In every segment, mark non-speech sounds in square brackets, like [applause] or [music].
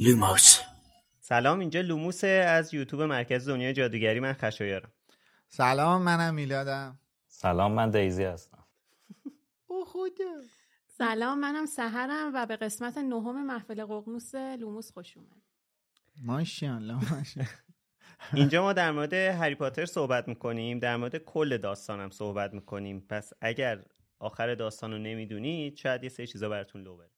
لوموس. سلام اینجا لوموس از یوتیوب مرکز دنیای جادوگری. من خشایارم. سلام منم میلادم. سلام من دیزی هستم. [laughs] او خدا سلام منم سحرم و به قسمت نهم محفل ققنوس لوموس خوش اومد. ماشاءالله ماشاءالله. [laughs] اینجا ما در مورد هری پاتر صحبت می‌کنیم در مورد کل داستانم صحبت می‌کنیم. پس اگر آخر داستان رو نمی‌دونید شاید یه سری چیزا براتون لو بره.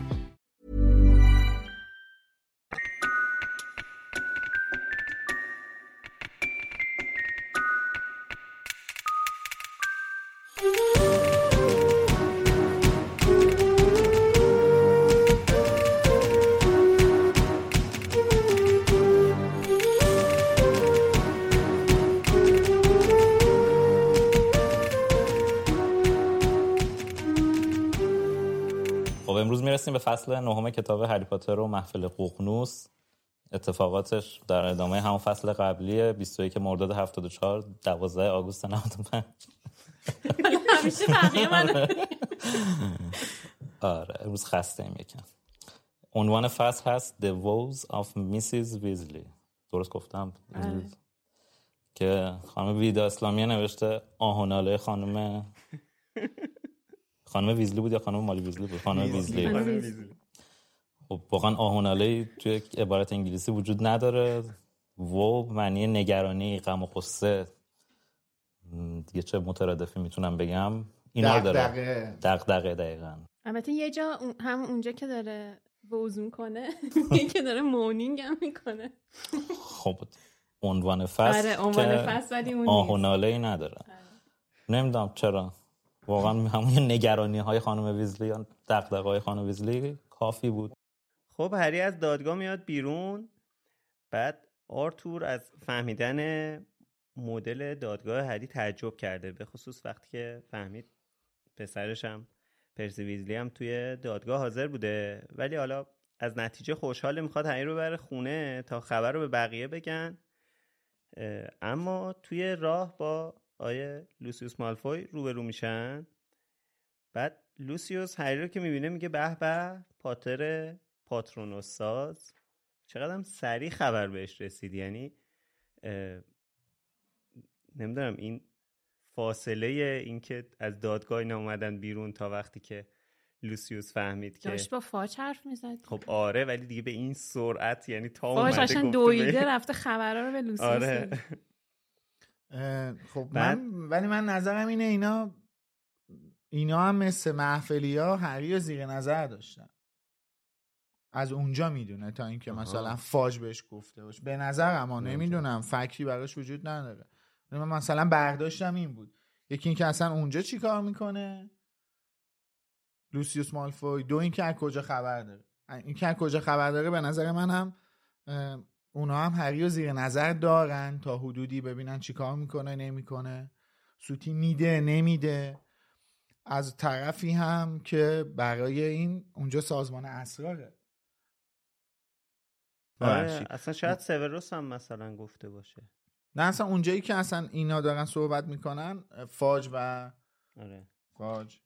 به فصل نهم کتاب هری پاتر و محفل ققنوس. اتفاقاتش در ادامه همون فصل قبلی 21 مرداد 74 12 آگوست 95 همیشه بقیه من آره. امروز خسته ایم یکم. عنوان فصل هست The Woes of Mrs. Weasley. درست گفتم؟ که خانم ویدا اسلامی نوشته آهناله خانم خانم ویزلی بود یا خانم مالی ویزلی بود؟ خانم ویزلی. خب واقعا آهناله توی عبارت انگلیسی وجود نداره. و معنی نگرانی غم و غصه. م، دیگه چه مترادفی می‌تونم بگم؟ اینا رو داره. دغدغه. دغدغه دقیقا. البته یه جا هم اونجا که داره وضو کنه که داره مونینگ هم می‌کنه. خب عنوان فصل آره عنوان فصل ولی اون ای نداره. نمی‌دونم چرا. واقعا همون نگرانی های خانم ویزلی یا دقدقه های خانم ویزلی کافی بود. خب هری از دادگاه میاد بیرون. بعد آرتور از فهمیدن مدل دادگاه هری تعجب کرده به خصوص وقتی که فهمید پسرش هم پرسی ویزلی هم توی دادگاه حاضر بوده. ولی حالا از نتیجه خوشحاله می‌خواد هری رو بره خونه تا خبر رو به بقیه بگن. اما توی راه با آیه لوسیوس مالفوی روبرو میشن. بعد لوسیوس هری رو که می‌بینه میگه به به پاتر پاترونوس ساز چقدر هم سریع خبر بهش رسید. یعنی نمی‌دونم این فاصله اینکه از دادگاه اینا اومدن بیرون تا وقتی که لوسیوس فهمید که داشت با فاچ حرف می‌زد. خب آره ولی دیگه به این سرعت یعنی تا اومده دویده رفته خبرها رو به لوسیوس آره. خب بعد- من ولی من نظرم اینه اینا اینا هم مثل محفلی ها هری زیر نظر داشتن. از اونجا می‌دونه تا اینکه مثلا فاج بهش گفته باشه. به نظر اما نمی‌دونم. فکری براش وجود نداره. من مثلا برداشتم این بود. یکی اینکه اصلا اونجا چی کار می‌کنه؟ لوسیوس مالفوی. دو اینکه از کجا خبر داره. این که از کجا خبر داره به نظر من هم اونا هم هری رو زیر نظر دارن تا حدودی ببینن چی کار می‌کنه نمی‌کنه. سوتی میده نمیده. از طرفی هم که برای این اونجا سازمان اسراره. آره،. اصلا شاید سوروس هم مثلا گفته باشه. نه اصلا اونجایی که اصلا اینا دارن صحبت می‌کنن فاج و آره. فاج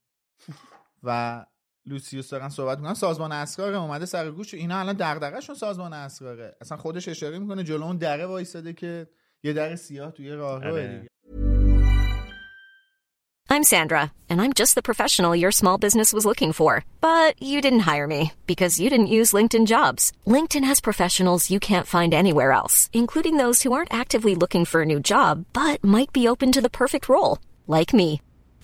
و لوسیوس دارن صحبت می‌کنن سازمان اسرار اومده سر گوش اینا الان دغدغه‌شون سازمان اسراره اصلا خودش اشاره می‌کنه جلو اون دره وایساده که یه در سیاه توی راهرو آره. دیگه I'm Sandra, and I'm just the professional your small business was looking for. But you didn't hire me because you didn't use LinkedIn jobs. LinkedIn has professionals you can't find anywhere else, including those who aren't actively looking for a new job but might be open to the perfect role, like me.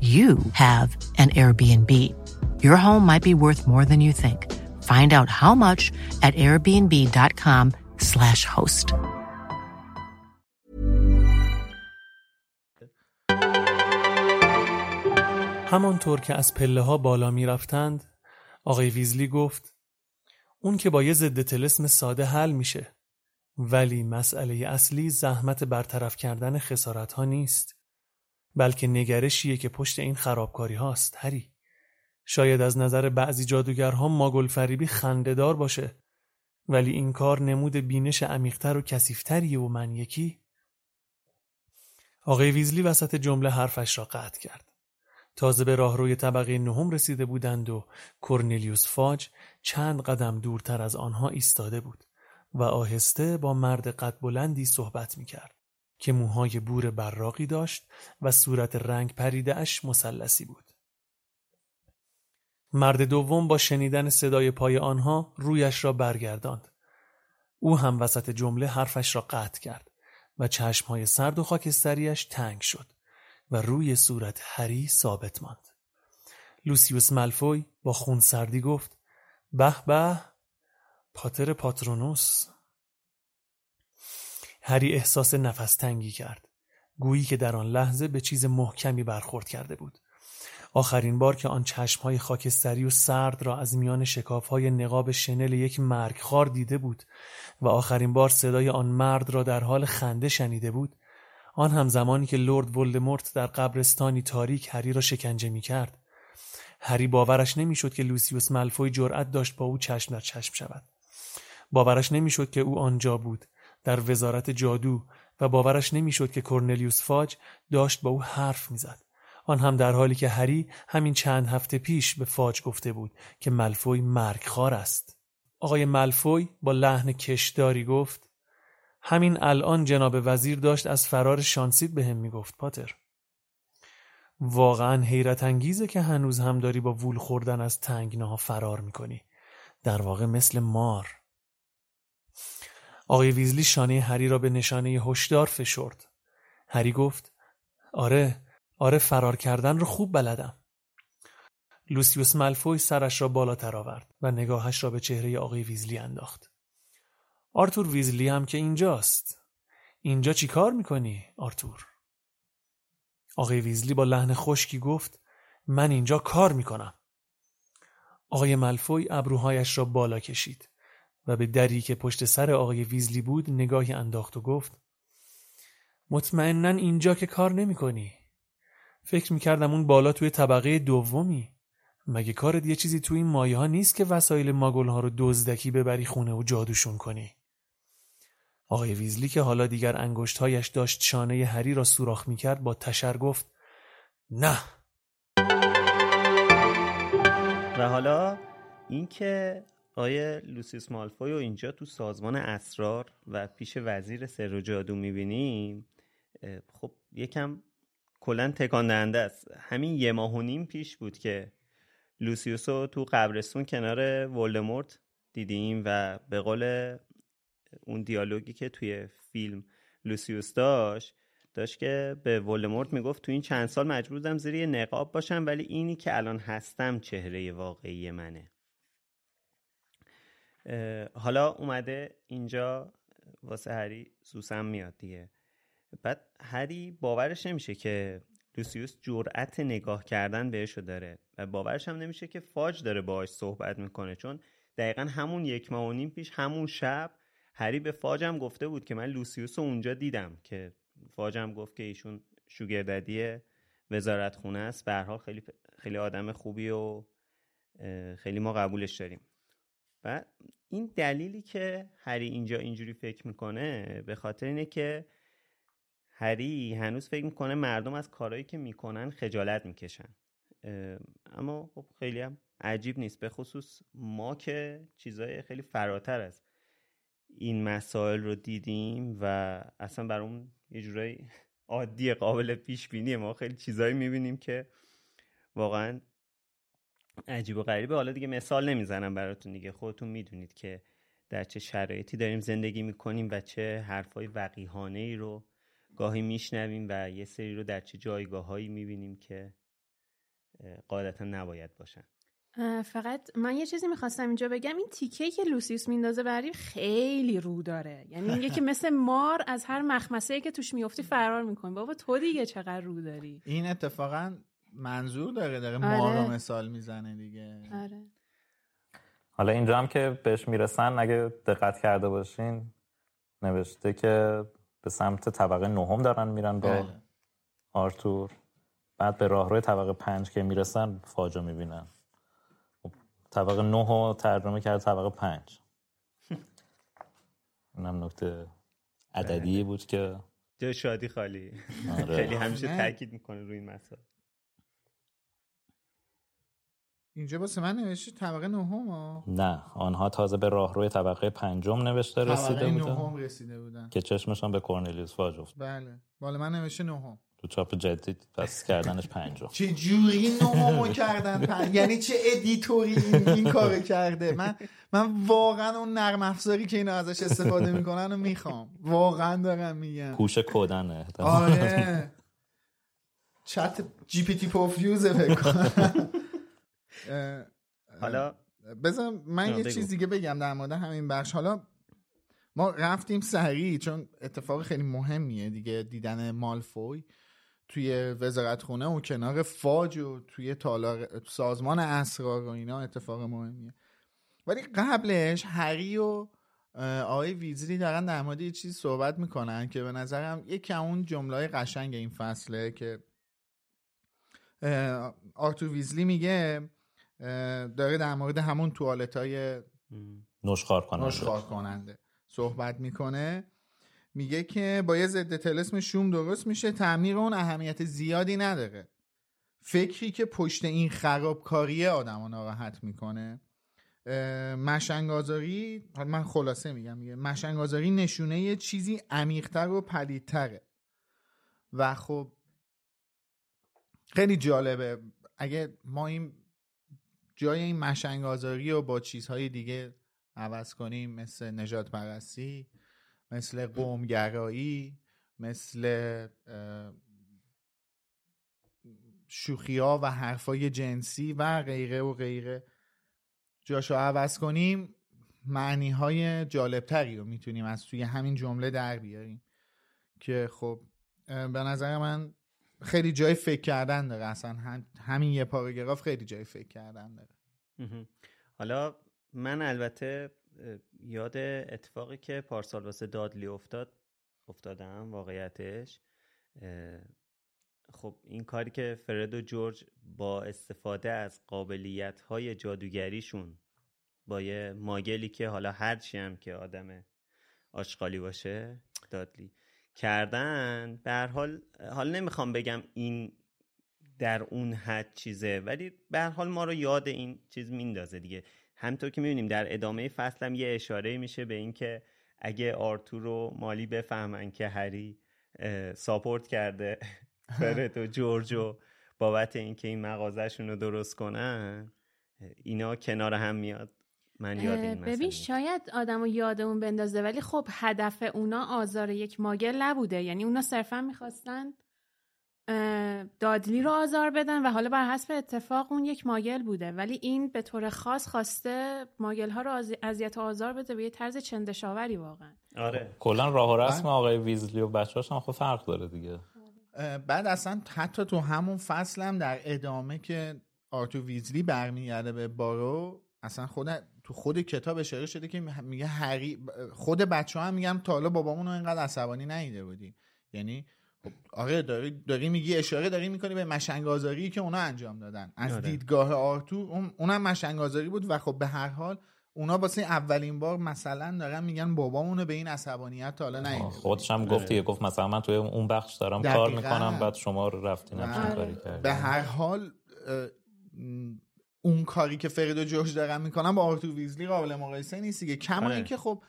you have an Airbnb. Your home might be worth more than you think. Find out how much at airbnb.com/slash host. همانطور که از پله ها بالا می رفتند آقای ویزلی گفت اون که با یه ضد تلسم ساده حل میشه ولی مسئله اصلی زحمت برطرف کردن خسارت ها نیست بلکه نگرشیه که پشت این خرابکاری هاست هری. شاید از نظر بعضی جادوگرها ماگل فریبی خندهدار باشه ولی این کار نمود بینش عمیقتر و کثیفتریه و من یکی. آقای ویزلی وسط جمله حرفش را قطع کرد. تازه به راهروی طبقه نهم رسیده بودند و کورنلیوس فاج چند قدم دورتر از آنها ایستاده بود و آهسته با مرد قد بلندی صحبت می کرد که موهای بور براقی داشت و صورت رنگ پریدهاش مثلثی بود. مرد دوم با شنیدن صدای پای آنها رویش را برگرداند. او هم وسط جمله حرفش را قطع کرد و چشمهای سرد و خاکستریش تنگ شد و روی صورت هری ثابت ماند. لوسیوس ملفوی با خون سردی گفت به به پاتر پاترونوس هری احساس نفس تنگی کرد گویی که در آن لحظه به چیز محکمی برخورد کرده بود آخرین بار که آن چشمهای خاکستری و سرد را از میان شکافهای نقاب شنل یک مرگخوار دیده بود و آخرین بار صدای آن مرد را در حال خنده شنیده بود آن هم زمانی که لرد ولدمورت در قبرستانی تاریک هری را شکنجه می کرد. هری باورش نمی‌شد که لوسیوس ملفوی جرأت داشت با او چشم در چشم شود. باورش نمی‌شد که او آنجا بود در وزارت جادو و باورش نمی‌شد که کورنلیوس فاج داشت با او حرف می‌زد. آن هم در حالی که هری همین چند هفته پیش به فاج گفته بود که ملفوی مرگخوار است. آقای ملفوی با لحن کشداری گفت همین الان جناب وزیر داشت از فرار شانسید به هم می‌گفت پاتر. واقعا حیرت انگیزه که هنوز هم داری با وول خوردن از تنگناها فرار می‌کنی. در واقع مثل مار. آقای ویزلی شانه هری را به نشانه هشدار فشرد. هری گفت آره آره فرار کردن رو خوب بلدم. لوسیوس ملفوی سرش را بالاتر آورد و نگاهش را به چهره آقای ویزلی انداخت. آرتور ویزلی هم که اینجاست. اینجا چی کار می‌کنی آرتور؟ آقای ویزلی با لحن خشکی گفت من اینجا کار می‌کنم. آقای ملفوی ابروهایش را بالا کشید و به دری که پشت سر آقای ویزلی بود نگاهی انداخت و گفت مطمئنا اینجا که کار نمی کنی. فکر می‌کردم اون بالا توی طبقه دومی. مگه کارت یه چیزی توی این مایه ها نیست که وسایل ماگل ها رو دزدکی ببری خونه و جادوشون کنی؟ آقای ویزلی که حالا دیگر انگشتهایش داشت شانه هری را سوراخ می‌کرد با تشر گفت نه. و حالا اینکه آیه لوسیس مالفوی و اینجا تو سازمان اسرار و پیش وزیر سر و جادو می‌بینیم. خب یکم کلا تکان دهنده است. همین یه ماه و نیم پیش بود که لوسیوس رو تو قبرستون کنار ولدمورت دیدیم و به قول اون دیالوگی که توی فیلم لوسیوس داشت داشت که به ولدمورت می‌گفت تو این چند سال مجبور بودم زیر یه نقاب باشم ولی اینی که الان هستم چهره واقعی منه. حالا اومده اینجا واسه هری سوسم میاد دیگه. بعد هری باورش نمیشه که لوسیوس جرأت نگاه کردن بهشو داره و باورش هم نمیشه که فاج داره باهاش صحبت می‌کنه چون دقیقا همون یک ماه و نیم پیش همون شب هری به فاجم گفته بود که من لوسیوس رو اونجا دیدم که فاجم گفت که ایشون شوگرددی وزارت خونه است. به حال خیلی خیلی آدم خوبی و خیلی ما قبولش داریم. و این دلیلی که هری اینجا اینجوری فکر می‌کنه به خاطر اینه که هری هنوز فکر می‌کنه مردم از کارهایی که می‌کنن خجالت می‌کشن. اما خب خیلی هم عجیب نیست به خصوص ما که چیزای خیلی فراتر از این مسائل رو دیدیم و اصلا بر اون یه جورایی عادی قابل پیش بینی ما خیلی چیزایی می‌بینیم که واقعا عجیب و غریبه. حالا دیگه مثال نمی‌زنم براتون دیگه. خودتون می‌دونید که در چه شرایطی داریم زندگی می‌کنیم و چه حرفای وقیهانه ای رو گاهی میشنویم و یه سری رو در چه جایگاه هایی می‌بینیم که قاعدتا نباید باشن. فقط من یه چیزی می‌خواستم اینجا بگم. این تیکه که لوسیوس میندازه برای خیلی رو داره. یعنی میگه که مثل مار از هر مخمسه که توش میفتی فرار می‌کنی. بابا تو دیگه چقدر رو داری؟ این اتفاقا منظور داره داره آره. مار رو مثال می‌زنه دیگه آره. حالا اینجا هم که بهش می‌رسن اگه دقت کرده باشین نوشته که به سمت طبقه نهم دارن میرن با بله. آرتور بعد به راهروی طبقه پنج که می‌رسن فاجو می‌بینن خب، طبقه نه رو ترجمه کرد طبقه پنج [laughs] اونم نکته عددی بله. بود که جای شادی خالی آره. خیلی همیشه تاکید می‌کنه روی این مسائل اینجا واسه من نوشته طبقه نهم نه آنها تازه به راهروی طبقه پنجم نوشته رسیده بودن. نهم رسیده بودن. که چشمشان به کورنلیوس فاج افت بله. بالا من نوشته نهم. تو چاپ جدید پس کردنش پنجم. چه جوری نهمو کردن؟ پنج... یعنی چه ادیتوری این, این کار کرده؟ من من واقعا اون نرم افزاری که اینا ازش استفاده می‌کنن و می‌خوام. واقعا دارم میگم. کوش کدنه. آره. چت جی پی تی پوفیوزه فکر حالا بذار من یه چیز دیگه بگم در مورد همین بخش. حالا ما رفتیم سریع چون اتفاق خیلی مهمیه دیگه دیدن مالفوی توی وزارت خونه و کنار فاج و توی تالار سازمان اسرار و اینا اتفاق مهمیه. ولی قبلش هری و آقای ویزلی دارن در مورد یه چیزی صحبت می‌کنن که به نظرم یکی اون جمله قشنگ این فصله که آرتور ویزلی میگه داره در مورد همون توالت های نشخار کننده. کننده صحبت می‌کنه. میگه که با یه ضد تلسم شوم درست میشه تعمیر اون اهمیت زیادی نداره. فکری که پشت این خرابکاری آدم ناراحت می‌کنه. مشنگازاری من خلاصه میگم میگه مشنگازاری نشونه یه چیزی عمیقتر و پلیدتره و خب خیلی جالبه. اگه ما این جای این مشنگ آزاری رو با چیزهای دیگه عوض کنیم مثل نجات پرستی مثل قومگرایی مثل شوخی ها و حرفای جنسی و غیره و غیره. جاشو عوض کنیم معنی های جالبتری رو می‌تونیم از توی همین جمله در بیاریم که خب به نظر من خیلی جای فکر کردن داره. اصلا همین یه پاراگراف خیلی جای فکر کردن داره. حالا من البته یاد اتفاقی که پارسال واسه دادلی افتاد افتادم واقعیتش. خب این کاری که فرد و جورج با استفاده از قابلیت های جادوگریشون با یه ماگلی که حالا هرچی هم که آدم آشغالی باشه دادلی. کردن به حال حال نمی‌خوام بگم این در اون حد چیزه ولی به حال ما رو یاد این چیز میندازه دیگه. همطور که می‌بینیم در ادامه فصل هم یه اشاره میشه به اینکه اگه آرتور و مالی بفهمن که هری ساپورت کرده [laughs] فرد و جورجو بابت اینکه این مغازهشون رو درست کنن اینا کنار هم میاد. من یاد این ببین شاید آدم رو یادمون بندازه ولی خب هدف اونا آزار یک ماگل نبوده. یعنی اونا صرفا می‌خواستن دادلی رو آزار بدن و حالا بر حسب اتفاق اون یک ماگل بوده. ولی این به طور خاص خواسته ماگل ها رو اذیت و آزار بده به یه طرز چندشاوری واقعا. آره. کلا راه و رسم آقای ویزلی و بچه‌هاش هم خب فرق داره دیگه. بعد اصلا حتی تو همون فصل هم در ادامه که آرتو ویزلی برمیگرده به بارو اصلا خود تو خود کتاب اشاره شده که میگه هری خود بچه هم میگم تا حالا بابامون رو اینقدر عصبانی نیده بودیم یعنی آره داری, داری میگی اشاره داری می‌کنی به مشنگ که اونا انجام دادن از آره. دیدگاه آرتور اون اونم مشنگ بود و خب به هر حال اونا واسه اولین بار مثلا دارن میگن بابامونو به این عصبانیت تا حالا نیده خودش هم گفتی آره. گفت مثلا من توی اون بخش دارم کار می‌کنم بعد شما رو رفتین آره. کاری به هر حال اون کاری که فرید و جوش دارن می‌کنن با آرتور ویزلی قابل مقایسه نیست دیگه کما آره. اینکه خب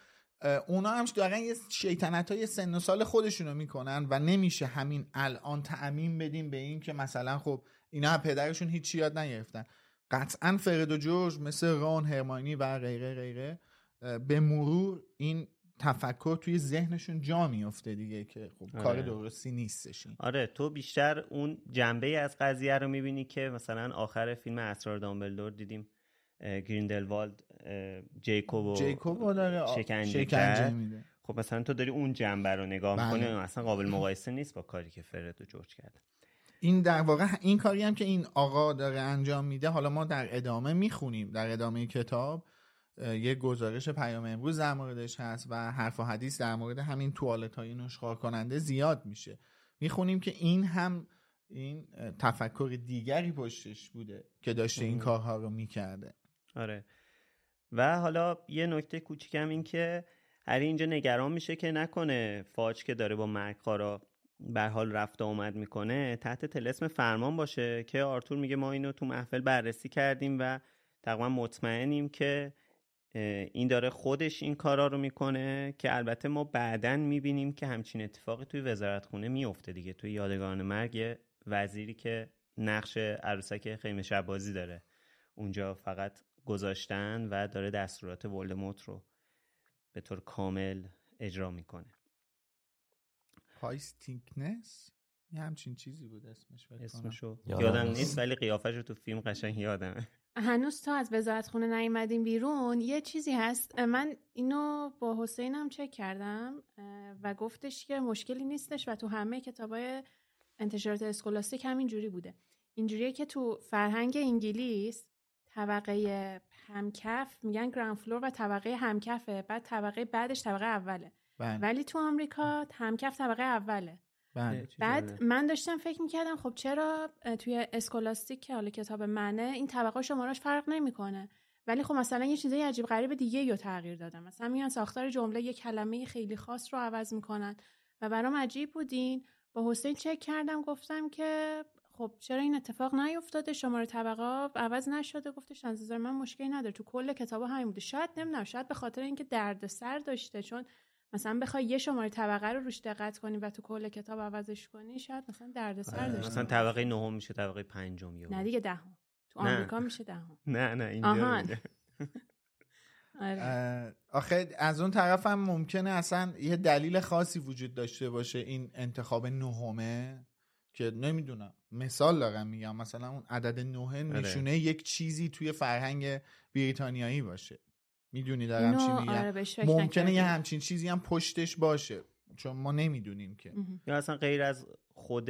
اونا هم دارن یه شیطنت های سن و سال خودشونو می‌کنن و نمیشه همین الان تعمین بدیم به این که مثلا خب اینا پدرشون هیچ یاد نگرفتن قطعا فرید و جورج مثل ران هرمانی و غیره غیره به مرور این تفکر توی ذهنشون جا میفته دیگه که خب آره. کار درستی نیستش آره تو بیشتر اون جنبه از قضیه رو می‌بینی که مثلا آخر فیلم اسرار دامبلدور دیدیم گریندلوالد جیکوب و جیکوب داره شکنجه, میده. خب مثلا تو داری اون جنبه رو نگاه بله. می‌کنی اصلا قابل مقایسه نیست با کاری که فرد و جورج کرده این در واقع این کاری هم که این آقا داره انجام میده حالا ما در ادامه می‌خونیم در ادامه کتاب. یه گزارش پیام امروز در موردش هست و حرف و حدیث در مورد همین توالت های نشخار کننده زیاد میشه. می‌خونیم که این هم این تفکر دیگری پشتش بوده که داشته این کارها رو می‌کرده. آره. و حالا یه نکته کوچیکم این که هر اینجا نگران میشه که نکنه فاج که داره با مرگخارا بر حال رفت آمد می‌کنه تحت تلسم فرمان باشه که آرتور میگه ما اینو تو محفل بررسی کردیم و تقریبا مطمئنیم که این داره خودش این کارا رو می‌کنه که البته ما بعدا می‌بینیم که همچین اتفاقی توی وزارت خونه میفته دیگه. توی یادگان مرگ وزیری که نقش عروسک خیمه شبازی داره. اونجا فقط گذاشتن و داره دستورات ولدموت رو به طور کامل اجرا می‌کنه. هایستینکنس یه همچین چیزی بود اسمش اسمشو یادم نیست ولی قیافش رو تو فیلم قشنگ یادمه. هنوز تا از وزارت خونه نیومدیم بیرون یه چیزی هست. من اینو با حسینم چک کردم و گفتش که مشکلی نیستش و تو همه کتابای انتشارات Scholastic همین جوری بوده. اینجوریه که تو فرهنگ انگلیس طبقه همکف میگن ground floor و طبقه همکفه بعد طبقه بعدش طبقه اوله. بله. ولی تو آمریکا همکف طبقه اوله. بله. بعد من داشتم فکر می‌کردم خب چرا توی Scholastic که حالا کتاب منه این طبقه شمارش فرق نمی‌کنه. ولی خب مثلا یه چیزای عجیب غریب دیگه رو تغییر دادم. مثلا میان ساختار جمله یه کلمه خیلی خاص رو عوض می‌کنن و برام عجیب بودین. با حسین چک کردم گفتم که خب چرا این اتفاق نیفتاده؟ شماره طبقه عوض نشده. گفتش از نظر من مشکلی نداره. تو کل کتاب همین بوده. شاید نمی‌دونم. شاید به خاطر اینکه دردسر داشته. چون مثلا بخوای یه شماره طبقه رو روش دقت کنی و تو کل کتاب عوضش کنی شاید مثلا دردسر آره، داشته مثلا طبقه نهم میشه طبقه پنجم یا نه دیگه دهم. تو آمریکا میشه دهم. [laughs] نه نه اینجا [laughs] آره. آخه از اون طرف هم ممکنه اصلا یه دلیل خاصی وجود داشته باشه این انتخاب نهمه که نمی‌دونم. مثال دارم میگم مثلا اون عدد نهه آره. نشونه یک چیزی توی فرهنگ بریتانیایی باشه. می‌دونی دارم چی میگم آره ممکنه یه همچین چیزی هم پشتش باشه. چون ما نمی‌دونیم که. یا اصلا غیر از خود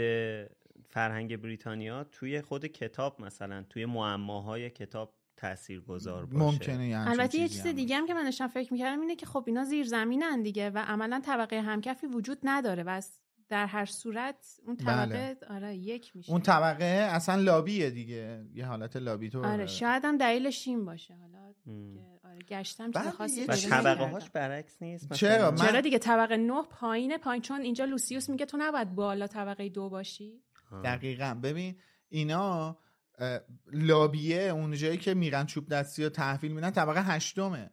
فرهنگ بریتانیا توی خود کتاب مثلا توی معماهای کتاب تاثیرگذار باشه. ممکنه یعنی البته یه چیز دیگه هم که من داشتم فکر می‌کردم اینه که خب اینا زیر زمینن دیگه و عملا طبقه همکفی وجود نداره و در هر صورت اون طبقه بله. آره یک میشه. اون طبقه اصلا لابیه دیگه. یه حالت لابی تو. آره شاید هم دلیلش این باشه حالا آره گشتم چیز خاصی و طبقه هاش برعکس نیست؟ چرا؟ من... چرا دیگه طبقه نه پایینه پایین چون اینجا لوسیوس میگه تو نباید بالا طبقه دو باشی. دقیقا. ببین اینا لابیه اون جایی که میرن چوب دستی و تحویل میدن طبقه هشتمه.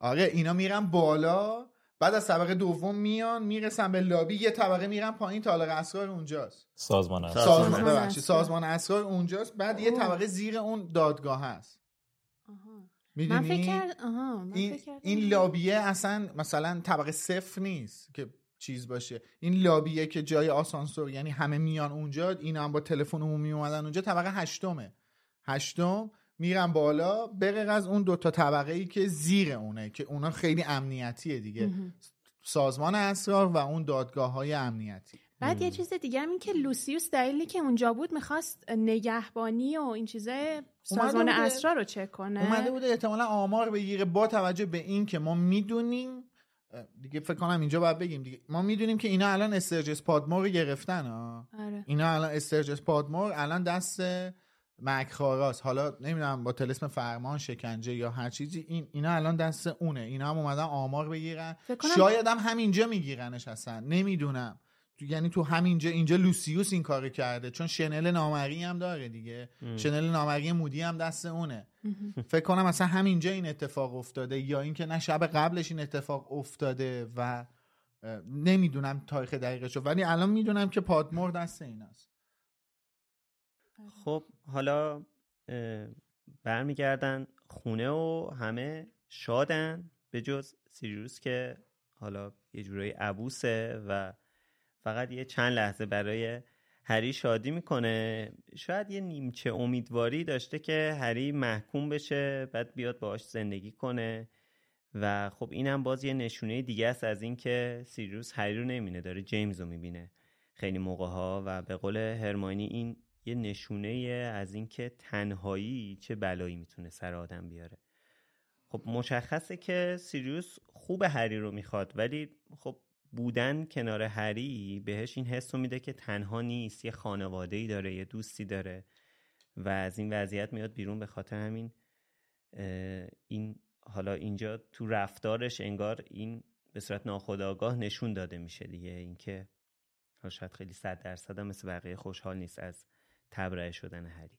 آره اینا میرن بالا بعد از طبقه دوم میان می‌رسن به لابی یه طبقه میرن پایین تالار اسرار اونجاست. سازمان اسرار سازمان ببخشید سازمان اسرار اونجاست بعد یه طبقه زیر اون دادگاه هست. می‌دونی؟ این, این لابیه اصلا مثلا طبقه صفر نیست که چیز باشه. این لابیه که جای آسانسور یعنی همه میان اونجا اینا هم با تلفن عمومی اومدن اونجا طبقه هشتمه. هشتم میرن بالا بغیر از اون دوتا طبقه ای که زیر اونه که اونا خیلی امنیتیه دیگه. سازمان اسرار و اون دادگاه های امنیتی. بعد یه چیز دیگه هم این که لوسیوس دلیلی که اونجا بود می‌خواست نگهبانی و این چیزای سازمان اسرار رو چک کنه. اومده بوده احتمالا آمار بگیره با توجه به این که ما می‌دونیم دیگه فکر کنم اینجا باید بگیم دیگه. ما می‌دونیم که اینا الان استرجس پادمور رو گرفتن ها آره. اینا الان استرجس پادمور الان دست مکخاراست. حالا نمی‌دونم با تلسم فرمان شکنجه یا هر چیزی این اینا الان دست اونه. اینا هم اومدن آمار بگیرن. شاید هم همینجا میگیرنش اصلا. نمی‌دونم. یعنی تو همینجا اینجا لوسیوس این کار کرده. چون شنل نامری هم داره دیگه. ام. شنل نامری مودی هم دست اونه. فکر کنم اصلا همینجا این اتفاق افتاده یا اینکه نه شب قبلش این اتفاق افتاده و نمی‌دونم تاریخ دقیقش ولی الان می‌دونم که پادمور دست ایناست. خب حالا برمیگردن خونه و همه شادن به جز سیریوس که حالا یه جورایی عبوسه و فقط یه چند لحظه برای هری شادی می‌کنه. شاید یه نیمچه امیدواری داشته که هری محکوم بشه بعد بیاد باهاش زندگی کنه. و خب اینم باز یه نشونه دیگه است از اینکه سیریوس هری رو نمینه داره جیمز رو می‌بینه. خیلی موقع ها و به قول هرماینی این یه نشونه از اینکه تنهایی چه بلایی می‌تونه سر آدم بیاره. خب مشخصه که سیریوس خوب هری رو می‌خواد ولی خب بودن کنار هری بهش این حس رو میده که تنها نیست یه خانواده ای داره یه دوستی داره و از این وضعیت میاد بیرون به خاطر همین این حالا اینجا تو رفتارش انگار این به صورت ناخودآگاه نشون داده میشه دیگه. اینکه شاید خیلی صد درصد هم مثل بقیه خوشحال نیست از تبرئه شدن هری.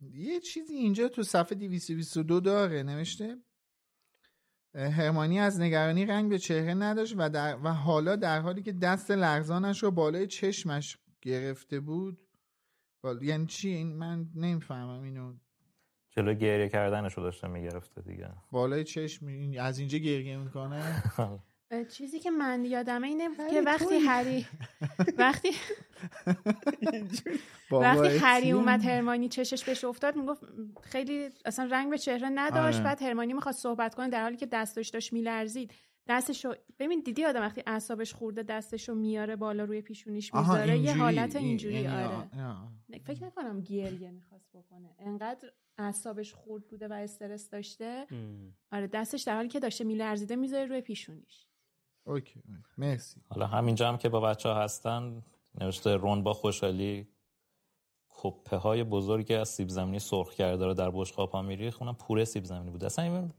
یه چیزی اینجا تو صفحه 222 داره نوشته؟ هرمانی از نگرانی رنگ به چهره نداشت و, در و حالا در حالی که دست لرزانش رو بالای چشمش گرفته بود یعنی چی؟ این من نمی‌فهمم اینو. جلو گریه کردنش رو داشته می‌گرفته دیگه. بالای چشم از اینجا گریه می‌کنه؟ [laughs] چیزی که من یادمه اینه که وقتی هری [laughs] وقتی وقتی هری اومد هرمانی چشش بهش افتاد می‌گفت خیلی اصلا رنگ به چهره نداشت. آره. بعد هرمانی می‌خواست صحبت کنه در حالی که دستش داشت میلرزید. دستشو ببین دیدی آدم وقتی اعصابش خورده دستشو میاره بالا روی پیشونیش می‌ذاره؟ یه حالت اینجوری این آره. فکر نکنم گریه می‌خواست بکنه. انقدر اعصابش خورد بوده و استرس داشته. آره دستش در حالی که داشته میلرزیده می‌ذاره روی پیشونیش. اوکی مرسی. حالا همینجا هم که با بچه ها هستن نوشته رون با خوشحالی کپه های بزرگی از سیب زمینی سرخ کرده رو در بشقاب ها میری خونم پوره سیب زمینی بود. اصلا این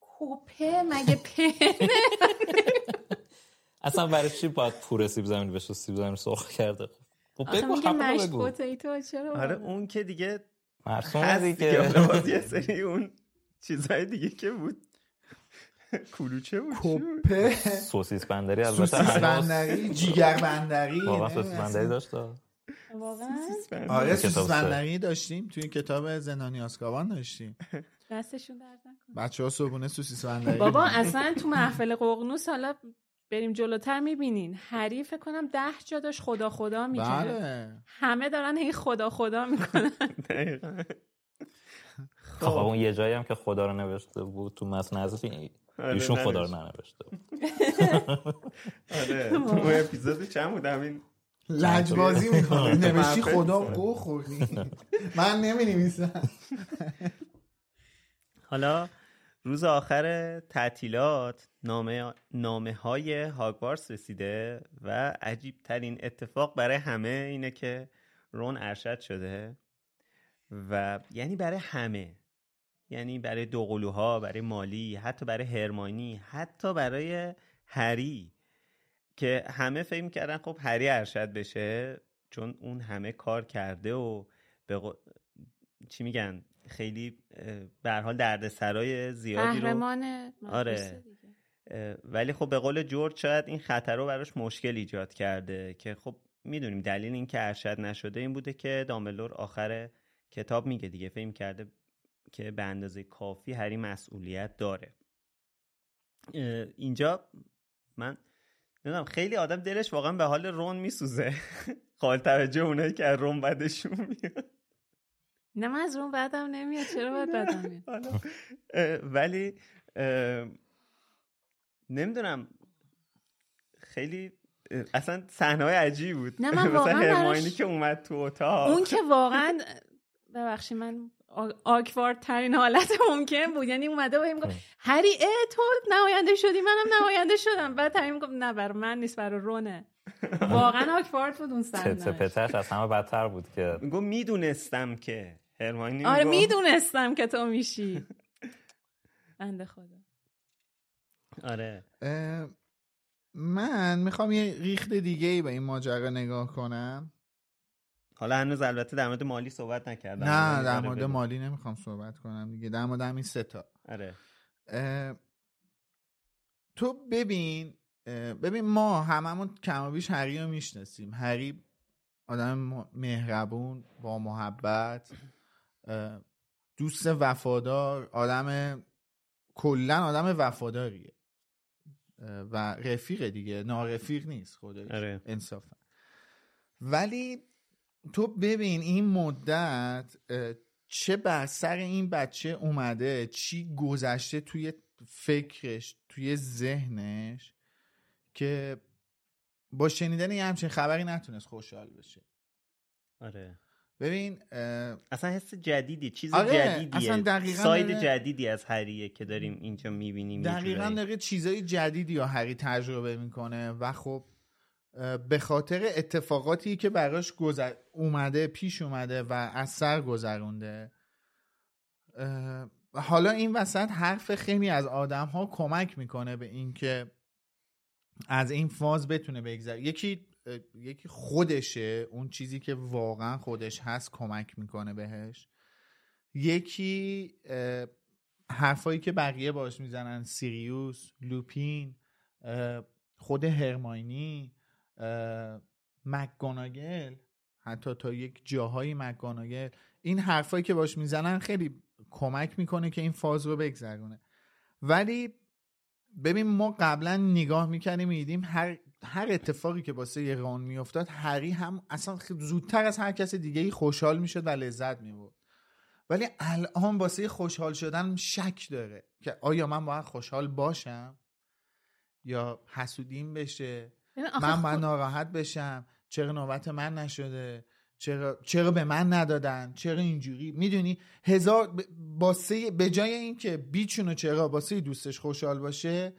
کپه؟ مگه پنه؟ اصلا برای چی باید پوره سیب زمینی بشه؟ سیب زمینی سرخ کرده. خب بگو هم بگو. چرا آره اون که دیگه مرسومه دیگه. یه سری اون چیزهای دیگه که بود. [laughs] کلوچه بود کپه. سوسیس بندری البته سوسیس بندری جیگر بندری واقعا سوسیس بندری داشت واقعا؟ آره سوسیس بندری داشتیم توی کتاب زندانی آسکابان داشتیم. دستشون درد نکن بچه ها صبحونه سوسیس بندری بابا اصلا تو محفل ققنوس حالا بریم جلوتر می‌بینین. هری فکر کنم ده جا داشت خدا خدا می‌کنه بله. همه دارن هی خدا خدا می‌کنن. [laughs] خب اون یه جایی هم که خدا رو نوشته بود تو متن حضرت ایشون خدا رو ننوشته آره [laughs] تو اپیزود چند بود؟ همین لجبازی می‌کنه. [laughs] نوشتی خدا قو خوردی. من نمی نویسم [laughs] حالا روز آخر تعطیلات نامه, نامه های هاگوارس رسیده و عجیب ترین اتفاق برای همه اینه که رون ارشد شده و یعنی برای همه. یعنی برای دوقلوها برای مالی حتی برای هرمانی حتی برای هری که همه فکر کردن خب هری ارشد بشه چون اون همه کار کرده و به چی میگن؟ خیلی به حال دردسرای زیادی رو آره. ولی خب به قول جورج شاید این خطر رو براش مشکل ایجاد کرده که خب می‌دونیم دلیل این که ارشد نشده این بوده که دامبلور آخر کتاب میگه دیگه فهم کرده که به اندازه کافی هری مسئولیت داره. اینجا من نمی‌دونم خیلی آدم دلش واقعا به حال رون میسوزه. [laughs] قابل توجه اونایی که از رون بدشون میاد. نه من از رون بدم نمیاد. چرا باید بدم میاد ولی نمی‌دونم. خیلی اصلا صحنه های عجیبی بود. نه من [laughs] واقعا که اومد تو اتاق. اون که واقعا ببخشید من آکوارد ترین حالت [laughs] ممکن بود. یعنی اومده بود می‌گفت هری اه تو نماینده شدی؟ منم نماینده شدم. بعد هری می‌گفت نه بر من نیست برای رونه. [laughs] واقعا آکوارد بود اون صحنه پترش از همه بدتر بود که. میگم می‌دونستم که. هرماینی آره می‌دونستم که تو میشی. [laughs] بنده خدا. آره. من می‌خوام یه ریخت دیگه ای به این ماجرا نگاه کنم. حالا هنوز البته در مورد مالی صحبت نکردم. نه در مورد مالی نمی‌خوام صحبت کنم دیگه. در مورد همین سه تا. آره. تو ببین ببین ما هممون کم و بیش هری رو می‌شناسیم. هری آدم مهربون با محبت دوست وفادار آدم کلا آدم وفاداریه. و رفیق دیگه. نارفیق نیست خودش آره. انصافا. ولی تو ببین این مدت چه بر سر این بچه اومده چی گذشته توی فکرش توی ذهنش که با شنیدن یه همچین خبری نتونست خوشحال بشه. آره. ببین اصلا حس جدیدی چیز آره، جدیدیه. اصلا ساید داره... جدیدی از هریه که داریم اینجا می‌بینیم دقیقا داره چیزای جدیدی یا هری تجربه می‌کنه و خب به خاطر اتفاقاتی که براش گذر... اومده پیش اومده و از سر گذرونده. حالا این وسط حرف خیلی از آدم ها کمک می‌کنه به اینکه از این فاز بتونه بگذره. یکی یکی خودشه اون چیزی که واقعا خودش هست کمک می‌کنه بهش. یکی حرفایی که بقیه باش می‌زنن سیریوس لوپین خود هرماینی مکگوناگل حتی تا یک جاهایی مکگوناگل این حرفایی که باش می‌زنن خیلی کمک می‌کنه که این فاز رو بگذرونه. ولی ببین ما قبلا نگاه می‌کنیم میدیم هر هر اتفاقی که واسه یه ران میافتاد هری هم اصلا زودتر از هر کس دیگه ای خوشحال می‌شد و لذت می‌برد. ولی الان واسه خوشحال شدن شک داره که آیا من باید خوشحال باشم یا حسودیم بشه؟ من باید ناراحت بشم. چرا نوبت من نشده؟ چرا چرا به من ندادن؟ چرا اینجوری؟ می‌دونی؟ هزار باسه به جای اینکه بیچونو چرا باسه دوستش خوشحال باشه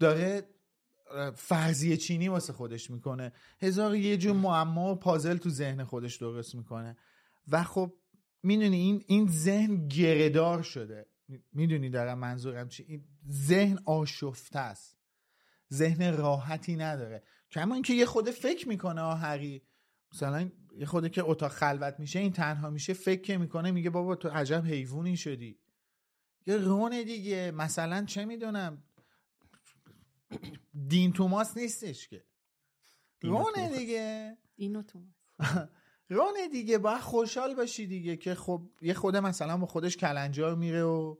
داره فرضیه چینی واسه خودش می‌کنه. هزار یه جور معما و پازل تو ذهن خودش درست می‌کنه. و خب می‌دونی این این ذهن گردار شده. می‌دونی دارم منظورم چی؟ این ذهن آشفته است. ذهن راحتی نداره. کما اینکه یه خود فکر می‌کنه هری مثلا یه خوده که اتاق خلوت میشه این تنها میشه فکر می‌کنه میگه بابا تو عجب حیوانی شدی. یه رونه دیگه. مثلا چه می‌دونم؟ دین توماس نیستش که. رونه دیگه. دینو توماس. [laughs] رونه دیگه. باید خوشحال باشی دیگه که خب یه خوده مثلا با خودش کلنجار میره و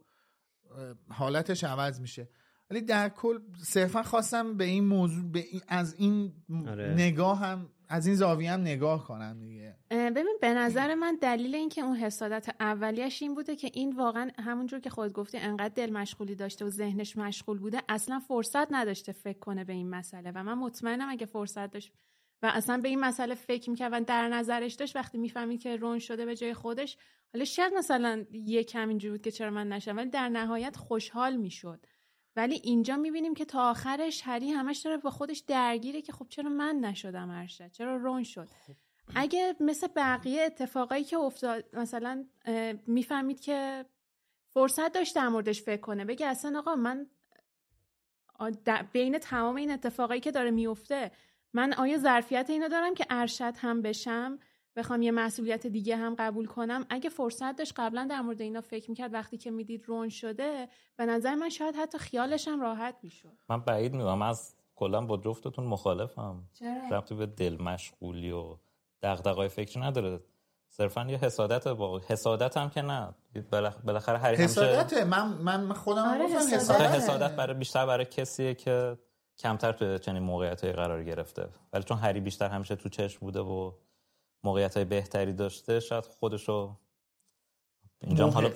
حالتش عوض میشه. ولی در کل صرفا خواستم به این موضوع به از این آره. نگاه هم از این زاویه هم نگاه کنم دیگه. ببین به نظر من دلیل اینکه اون حسادت اولیش این بوده که این واقعا همونجور که خود گفتی انقدر دل مشغولی داشته و ذهنش مشغول بوده اصلا فرصت نداشته فکر کنه به این مسئله. و من مطمئنم اگه فرصت داشت و اصلا به این مسئله فکر می‌کرد و در نظرش داشت وقتی می‌فهمید که رون شده به جای خودش حالا شاید مثلا یه کم اینجوری بود که چرا من نشم ولی در نهایت خوشحال می‌شد. ولی اینجا می‌بینیم که تا آخرش هری همش داره با خودش درگیره که خب چرا من نشدم ارشد چرا رون شد؟ خب. اگه مثل بقیه اتفاقایی که افتاد مثلا می‌فهمید که فرصت داشت در موردش فکر کنه بگه اصلا آقا من بین تمام این اتفاقایی که داره میفته من آیا ظرفیت اینو دارم که ارشد هم بشم؟ بخوام یه مسئولیت دیگه هم قبول کنم. اگه فرصت داشت قبلا در مورد اینا فکر می‌کرد وقتی که می‌دید رون شده به نظر من شاید حتی خیالش هم راحت می‌شد. من بعید می‌دونم. از کلا با جفتتون مخالفم. چرا؟ به دل مشغولی و دغدغه‌های فکر نداره. صرفا یه حسادت با حسادت هم که نه. بالاخره هر حسادت؟ من من خودم آره حسادت. حسادت. برای بیشتر برای کسیه که کمتر تو چنین موقعیت قرار گرفته. ولی چون هری بیشتر همیشه تو چشم بوده و موقعیت های بهتری داشته شاید خودشو اینجا حالا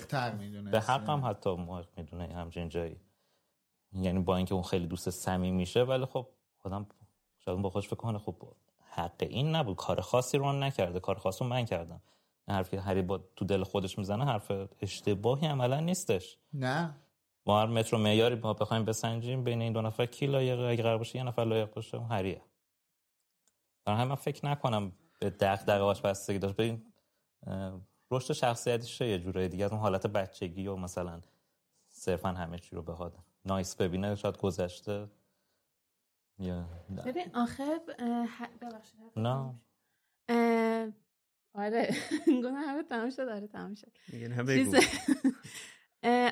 به حق هم حتی محق می‌دونه همچین جایی. یعنی با اینکه اون خیلی دوست صمیم میشه ولی خب آدم شاید با خودش فکر کنه خب حق این نبود. کار خاصی رو نکرده. کار خاصی رو من کردم. حرفی هری با تو دل خودش می‌زنه حرف اشتباهی عملا نیستش. نه. ما هر متر معیاری ما بخوایم بسنجیم بین این دو نفر کی لایقه اگه قرار باشه یه نفر لایق باشه هریه. برای من فکر نکنم به دغدغه‌اش بستگی داشت. ببین رشد شخصیتیش یه جورای دیگه. از اون حالت بچگی و مثلا صرفا همه چی رو بخواد نایس ببینه شاید گذشته. ببین آخه ببخشید نه. آره. گونه همه تمام شد آره تمام شد.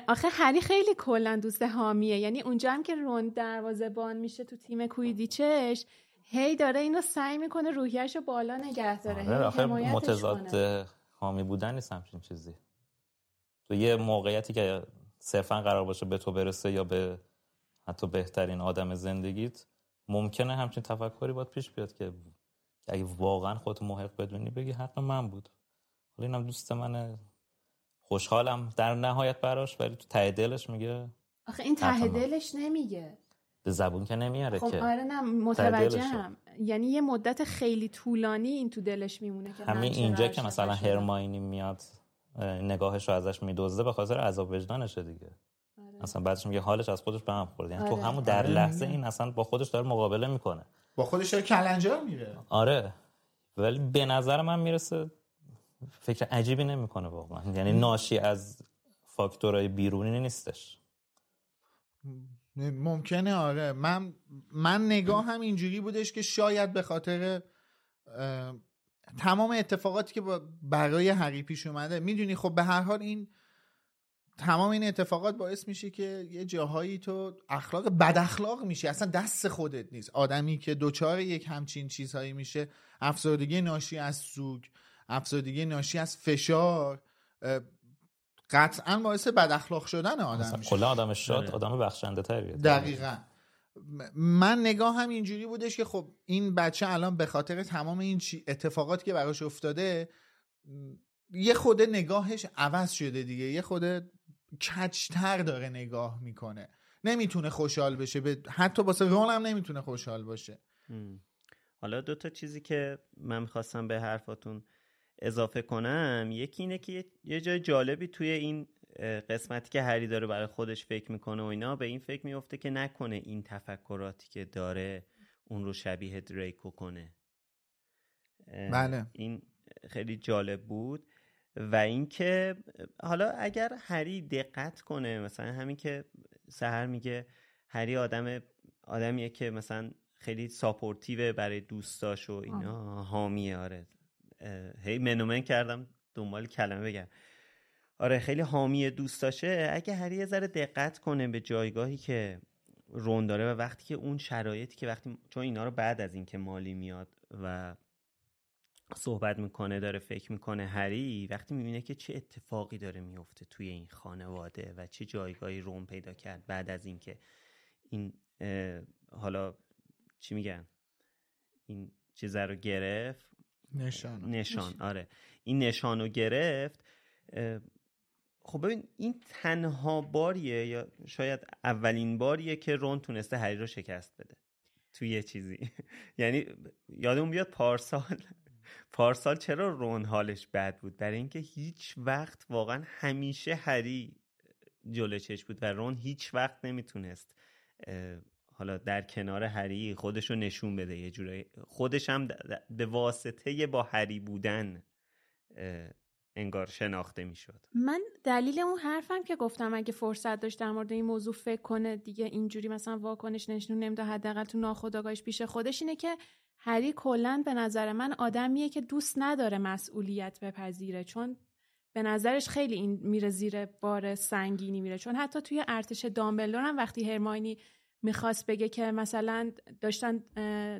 آخه هری خیلی کلا دوست حامیه. یعنی اونجا هم که رون دروازه بان میشه تو تیم کویدیچش هی داره اینو سعی می‌کنه روحیش رو بالا نگه داره آره آخه متضاد حامی بودن نیست همچین چیزی. تو یه موقعیتی که صرفا قرار باشه به تو برسه یا به حتی بهترین آدم زندگیت ممکنه همچین تفکری باید پیش بیاد که اگه واقعا خودت محق بدونی بگی حق من بود. حالا اینم دوست منه. خوشحالم در نهایت براش ولی تو ته دلش میگه آخه این ته دلش نمیگه. به زبون که نمیاره خب که. آره نه متوجهم. یعنی یه مدت خیلی طولانی این تو دلش میمونه که همین اینجا که مثلا هرماینی میاد نگاهش رو ازش میدزده به خاطر عذاب وجدانشه دیگه. آره. اصلا بعدش میگه حالش از خودش به هم خورده. یعنی تو آره. همون در آره. لحظه این اصلا با خودش داره مقابله می‌کنه. با خودش داره کلنجار میره. آره. ولی به نظر من می‌رسه فکر عجیبی نمی‌کنه واقعا. یعنی ناشی از فاکتورهای بیرونی نیستش. ممکنه آره. من من نگاه هم اینجوری بودش که شاید به خاطر تمام اتفاقاتی که برای هری پیش اومده. می‌دونی خب به هر حال این تمام این اتفاقات باعث میشه که یه جاهایی تو اخلاق بد اخلاق میشه اصلا دست خودت نیست. آدمی که دوچار یک همچین چیزهایی میشه افسردگی ناشی از سوگ افسردگی ناشی از فشار قطعا باعث بد اخلاق شدن آدم میشه. کلا آدم شاد آره. آدم بخشنده تریه دقیقا. من نگاه هم اینجوری بودش که خب این بچه الان به خاطر تمام این اتفاقاتی که براش افتاده یه خود نگاهش عوض شده دیگه. یه خود کچتر داره نگاه می‌کنه. نمی‌تونه خوشحال بشه. به حتی واسه رون هم نمی‌تونه خوشحال باشه. حالا دو تا چیزی که من می‌خواستم به حرفاتون اضافه کنم یکی اینه که یه جای جالبی توی این قسمتی که هری داره برای خودش فکر می‌کنه و اینا به این فکر میفته که نکنه این تفکراتی که داره اون رو شبیه دریکو کنه. بله. این خیلی جالب بود. و اینکه حالا اگر هری دقت کنه مثلا همین که سهر میگه هری آدم آدمیه که مثلا خیلی ساپورتیو برای دوستاش و اینا حامیه آره. هی منومن کردم دنبال کلمه بگم. آره خیلی حامی دوستاشه. اگه هری یه ذره دقت کنه به جایگاهی که رون داره و وقتی که اون شرایطی که وقتی چون اینا رو بعد از اینکه مالی میاد و صحبت می‌کنه داره فکر می‌کنه هری وقتی می‌بینه که چه اتفاقی داره میفته توی این خانواده و چه جایگاهی روم پیدا کرد بعد از اینکه این حالا چی میگن؟ این چیزا رو گرفت نشان. نشان آره. این نشان رو گرفت خب ببین این تنها باریه یا شاید اولین باریه که رون تونسته هری رو شکست بده توی یه چیزی. [laughs] یعنی یادمون بیاد پارسال پارسال چرا رون حالش بد بود؟ برای اینکه هیچ وقت واقعا همیشه هری جلوچش بود و رون هیچ وقت نمی‌تونست حالا در کنار هری خودش رو نشون بده یه جورایی خودش هم به واسطه با هری بودن انگار شناخته می‌شد. من دلیل اون حرفم که گفتم اگه فرصت داشت در مورد این موضوع فکر کنه دیگه اینجوری مثلا واکنش نشون نمیده حداقل تو ناخودآگاهش پیش خودش اینه که هری کلا به نظر من آدمیه که دوست نداره مسئولیت بپذیره چون به نظرش خیلی این میره زیر بار سنگینی میره. چون حتی توی ارتش دامبلدور هم وقتی هرماینی می‌خواست بگه که مثلا داشتن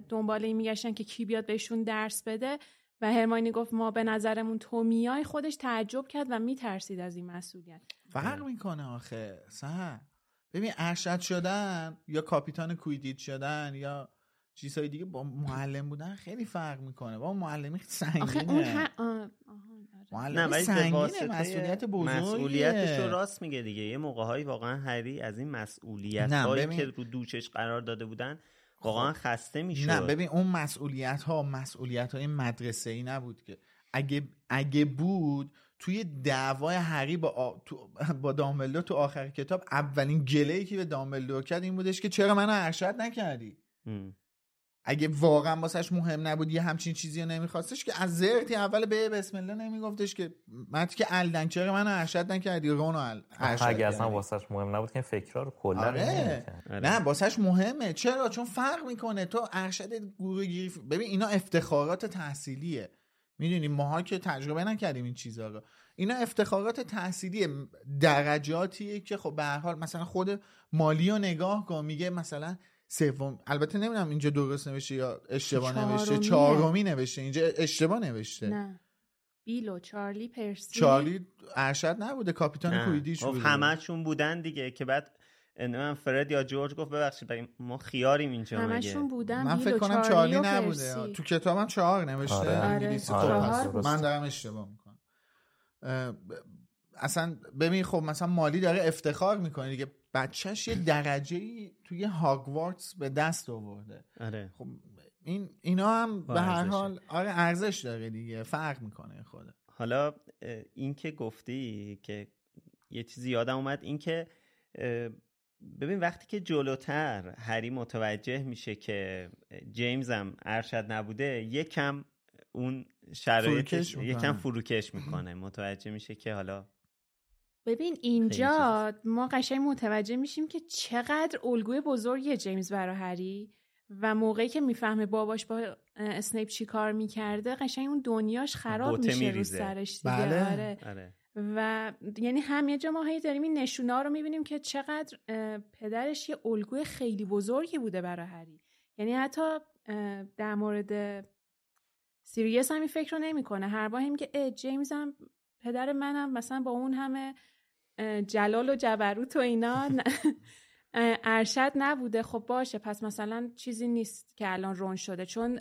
دنبال این میگشتن که کی بیاد بهشون درس بده و هرماینی گفت ما به نظرمون تو میای خودش تعجب کرد و میترسید از این مسئولیت. فرق می‌کنه آخه. سه ببین ارشد شدن یا کاپیتان کویدیت شدن یا چیزهای دیگه با معلم بودن خیلی فرق می‌کنه. با معلمی سنگینه. آخه اون معلم سنگینه مسئولیت بزرگیه مسئولیتش رو راست میگه دیگه. یه موقع هایی واقعا هری از این مسئولیت هایی که رو دوچش قرار داده بودن واقعا خب. خسته می‌شد. نه ببین اون مسئولیت ها مسئولیت های مدرسه ای نبود که. اگه اگه بود توی دعوای هری با آ... تو... با دامبلدور تو آخر کتاب اولین گله که به دامبلدور کرد این بودش که چرا منو ارشد نکردی؟ اگه واقعا واسش مهم نبود یه همچین چیزی رو نمیخواستش که از زرتی اول به بسم الله نمیگفتش که من که الدن چرا منو ارشد نکردی؟ رون ال اگه اصلا واسش مهم نبود که فکرها رو کلا آره. نه واسش مهمه. چرا؟ چون فرق می‌کنه. تو ارشد گروه گیری ببین اینا افتخارات تحصیلیه. می‌دونی ماها که تجربه نکردیم این چیزها رو. اینا افتخارات تحصیلی درجاتیه که خب به هر حال مثلا خود مالی رو نگاه کن. میگه مثلا سوم. البته نمی‌دونم اینجا درست نوشته یا اشتباه نوشته. چهارمی نوشته. اینجا اشتباه نوشته. نه. بیلو چارلی پرسی. چارلی ارشد نبوده کاپیتان کویدیش خب، بوده. همشون بودن دیگه که بعد من فرد یا جورج گفت ببخشید ما خیاریم اینجا همشون بودن من فکر کنم چارلی نبوده. تو کتابم چهار نوشته. آره. انگلیسی آره. من دارم اشتباه می‌کنم. اصلا ببین خب مثلا مالی داره افتخار می‌کنه دیگه. بچهش یه درجه توی هاگوارتس به دست آورده. آره. خب این اینا هم به هر حال آره ارزش داره دیگه فرق می‌کنه خود حالا این که گفتی که یه چیزی یادم اومد این که ببین وقتی که جلوتر هری متوجه میشه که جیمز هم ارشد نبوده یکم اون شرایطش یکم فروکش می‌کنه. متوجه میشه که حالا ببین اینجا ما قشنگ متوجه میشیم که چقدر الگوی بزرگی جیمز برای هری و موقعی که می‌فهمه باباش با اسنیپ چی کار می‌کرده قشنگ اون دنیاش خراب میشه رو سرش دیگه بله. آره. آره. و یعنی هم یه جا ما داریم این نشونه رو می‌بینیم که چقدر پدرش یه الگوی خیلی بزرگی بوده برای هری یعنی حتی در مورد سیریس هم این فکر رو نمی‌کنه هر بار هم که جیمز هم پدر منم مثلا با اون همه جلال و جبروت و اینا ارشد نبوده خب باشه پس مثلا چیزی نیست که الان رون شده چون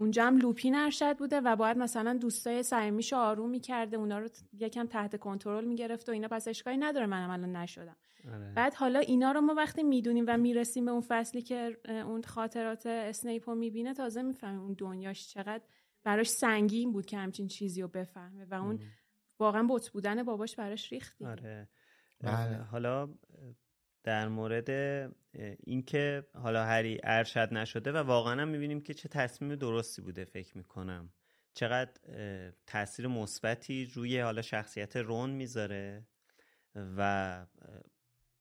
اونجا هم لوپین ارشد بوده و باید مثلا دوستای صمیمیشو آروم می‌کرده اونا رو یکم تحت کنترل می‌گرفت و اینا پس اشکالی نداره منم الان نشدم آره. بعد حالا اینا رو ما وقتی می‌دونیم و می‌رسیم به اون فصلی که اون خاطرات اسنیپ رو می‌بینه تازه می‌فهمیم اون دنیاش چقدر براش سنگین بود که همچین چیزی رو بفهمه و اون واقعا بوت بودن باباش براش ریختی آره. بله. حالا در مورد اینکه حالا هری ارشد نشده و واقعا هم می‌بینیم که چه تصمیم درستی بوده فکر می‌کنم. چقدر تاثیر مثبتی روی حالا شخصیت رون می‌ذاره و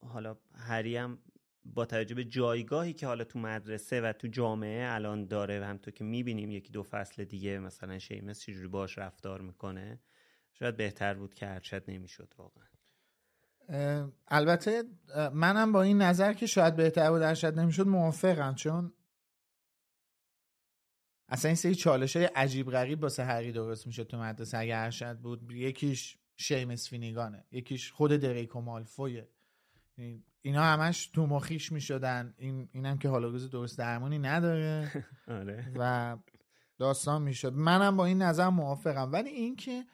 حالا هری هم با توجه به جایگاهی که حالا تو مدرسه و تو جامعه الان داره و همطور که می‌بینیم یکی دو فصل دیگه مثلا شیمس چجوری باش رفتار می‌کنه شاید بهتر بود که ارشد نمی‌شد واقعا. البته منم با این نظر که شاید بهتر بود ارشد نمی‌شد موافقم چون اصلا این سری چالش های عجیب غریب واسه هری درست میشه تو مدرسه. اگه ارشد بود یکیش شیمس فینیگانه یکیش خود دریکو مالفویه. اینا همش تو مخیش می‌شدن. این اینم که حالا روز درست درمانی نداره. [laughs] آره. و داستان می‌شد. منم با این نظر موافقم. ولی اینکه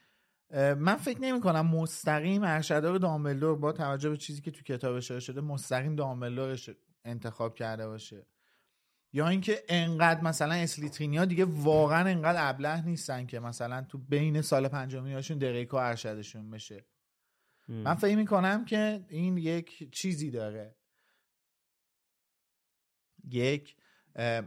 من فکر نمی کنم مستقیم ارشدار دامبلدور با توجه به چیزی که تو کتاب اشاره شده مستقیم دامبلدورش انتخاب کرده باشه. یا اینکه انقدر مثلا اسلیترینیا دیگه واقعا انقدر ابله نیستن که مثلا تو بین سال پنجمی هاشون دقیقا ارشدشون بشه. من فکر می‌کنم که این یک چیزی داره. یک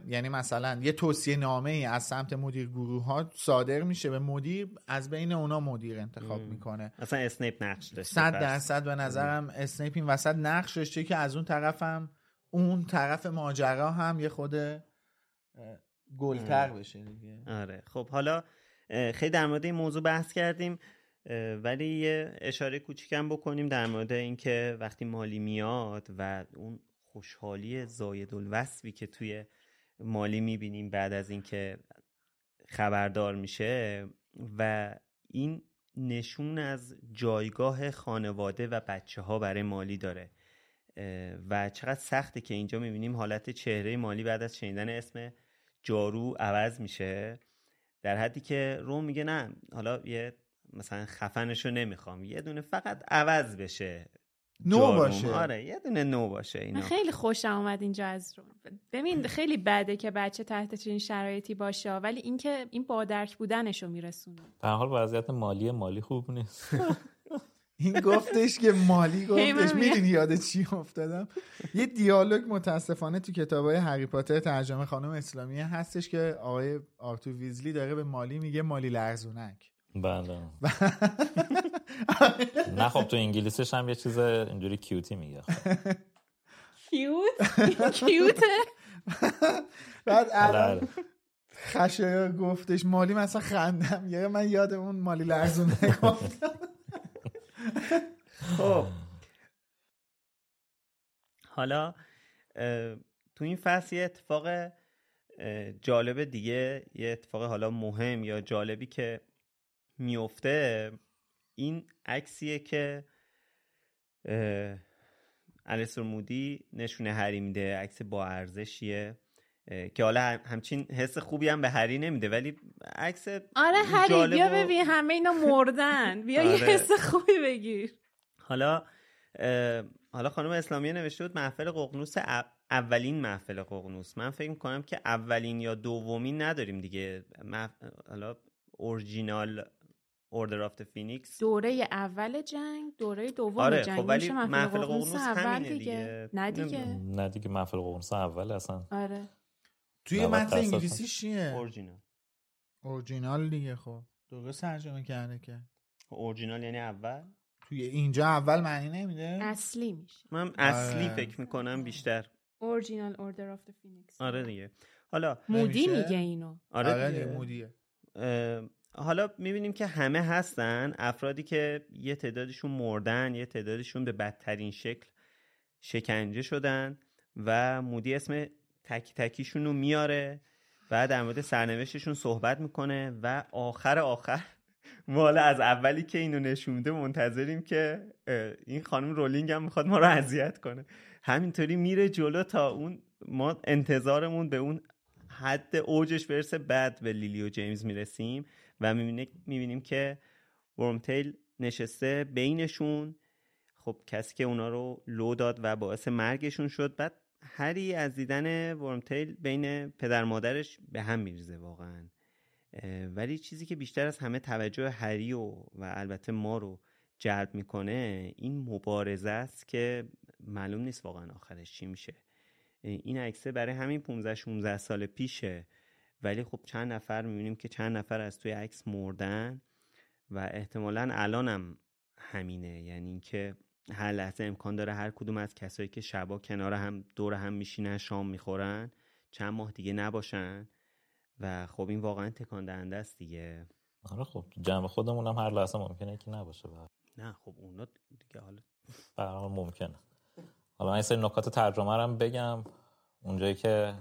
یعنی مثلا یه توصیه نامه ای از سمت مدیر گروه ها صادر میشه به مدیر از بین اونا مدیر انتخاب می‌کنه. مثلا اسنیپ نقش داشته صد درصد به نظرم اسنیپ این وسط نقش داشته که از اون طرفم اون طرف ماجرا هم یه خود گلتر بشه دیگه. آره. خب حالا خیلی در مورد این موضوع بحث کردیم. ولی یه اشاره کوچیکم بکنیم در مورد اینکه وقتی مالی میاد و اون خوشحالی زاید الوصفی که توی مالی می‌بینیم بعد از اینکه خبردار میشه و این نشون از جایگاه خانواده و بچه ها برای مالی داره. و چقدر سخته که اینجا می‌بینیم حالت چهره مالی بعد از شنیدن اسم جارو عوض میشه. در حدی که روم میگه نه حالا یه مثلا خفنشو نمی‌خوام. یه دونه فقط عوض بشه نو باشه. آره یه دونه نو باشه اینا. خیلی خوشم اومد اینجا از رو. ببین خیلی بده که بچه تحت چنین شرایطی باشه ولی اینکه این با درک بودنشو میرسونه. در حال وضعیت مالی مالی خوب نیست. [laughs] این گفتش که مالی گفتش. می‌دونی یاد چی افتادم؟ یه دیالوگ متاسفانه تو کتاب های هری پاتر ترجمه خانم اسلامی هستش که آقای آرتور ویزلی داره به مالی میگه مالی لرزونک. بله. [laughs] نه خب تو انگلیسیش هم یه چیز اینجوری کیوتی میگه. کیوت؟ [laughs] کیوته؟ بعد الان خشه گفتش مالی مثلا خندم. یه من یاد اون مالی لرزونه گفتم. [laughs] خب. حالا تو این فصل یه اتفاق جالب دیگه یه اتفاق حالا مهم یا جالبی که میفته این عکسیه که الیسور مودی نشونه هری میده عکس با ارزشیه که حالا همچین حس خوبی هم به هری نمیده ولی عکس آره هری بیا ببین همه اینا مردن. [laughs] بیا یه آره. حس خوبی بگیر. حالا حالا خانم اسلامی نوشته بود محفل ققنوس اولین محفل ققنوس. من فکر می‌کنم که اولین یا دومین نداریم دیگه. حالا original Order of Phoenix دوره اول جنگ دوره دوم آره جنگ. خب ولی محفل ققنوس همینه دیگه. نه دیگه. نه دیگه محفل ققنوس اول اصلا. آره. توی متن انگلیسی چیه؟ original original دیگه خب. درست ترجمه کرده که. اورجینال یعنی اول؟ توی اینجا اول معنی نمیده؟ اصلی میشه. من اصلی آره. فکر می‌کنم بیشتر. original Order of Phoenix آره دیگه. حالا مودی میگه اینو. آره, آره دیگه. مودیه. حالا می‌بینیم که همه هستن. افرادی که یه تعدادشون مردن یه تعدادشون به بدترین شکل شکنجه شدن و مودی اسم تکی تکیشون رو میاره و در مورد سرنوشتشون صحبت می‌کنه و آخر آخر [laughs] مالا از اولی که اینو نشونده منتظریم که این خانم رولینگ هم می‌خواد ما رو اذیت کنه. همینطوری میره جلو تا اون ما انتظارمون به اون حد اوجش برسه بعد به لیلی و جیمز می‌رسیم. و می‌بینیم که ورمتیل نشسته بینشون. خب کسی که اونا رو لو داد و باعث مرگشون شد. بعد هری از دیدن ورمتیل بین پدر مادرش به هم میریزه واقعا. ولی چیزی که بیشتر از همه توجه هری و, و البته ما رو جلب می‌کنه این مبارزه است که معلوم نیست واقعا آخرش چی میشه. این عکسه برای همین 15 16 سال پیشه. ولی خب چند نفر می‌بینیم که چند نفر از توی عکس مردن و احتمالا الانم همینه. یعنی اینکه هر لحظه امکان داره هر کدوم از کسایی که شبا کنار هم دور هم میشینن شام می‌خورن چند ماه دیگه نباشن و خب این واقعا تکان دهنده است دیگه. آره خب جمع خودمون هم هر لحظه ممکنه که نباشه بر. نه خب اونا دیگه حالا برای ممکنه. حالا من این سری نکات ترجمه رو بگم. اونجایی که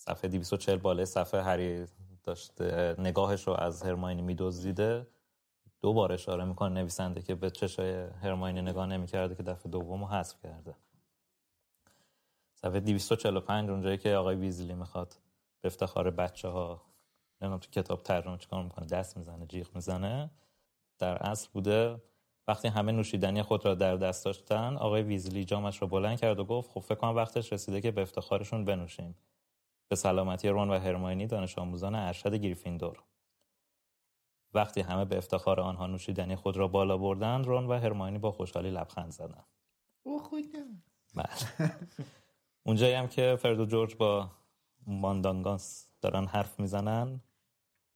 صفحه 240 بالای صفحه هری داشته نگاهش رو از هرماینی میدزدیده. دو بار اشاره می‌کنه نویسنده که به چشای هرماینی نگاه نمی‌کرده که دفعه دوم رو حذف کرده. صفحه 245 اونجایی که آقای ویزلی می‌خواد به افتخار بچه ها تو کتاب ترجمه چیکار می‌کنه دست می‌زنه جیغ می‌زنه. در اصل بوده وقتی همه نوشیدنی خود را در دست داشتن آقای ویزلی جامش را بلند کرد و گفت خب فکر کنم وقتش رسیده که به افتخارشون بنوشیم. به سلامتی رون و هرماینی دانش آموزان ارشد گریفیندور. وقتی همه به افتخار آنها نوشیدنی خود را بالا بردند رون و هرماینی با خوشحالی لبخند زدند. او خود بله. اونجایی هم که فرد و جورج با ماندانگانس دارن حرف می‌زنن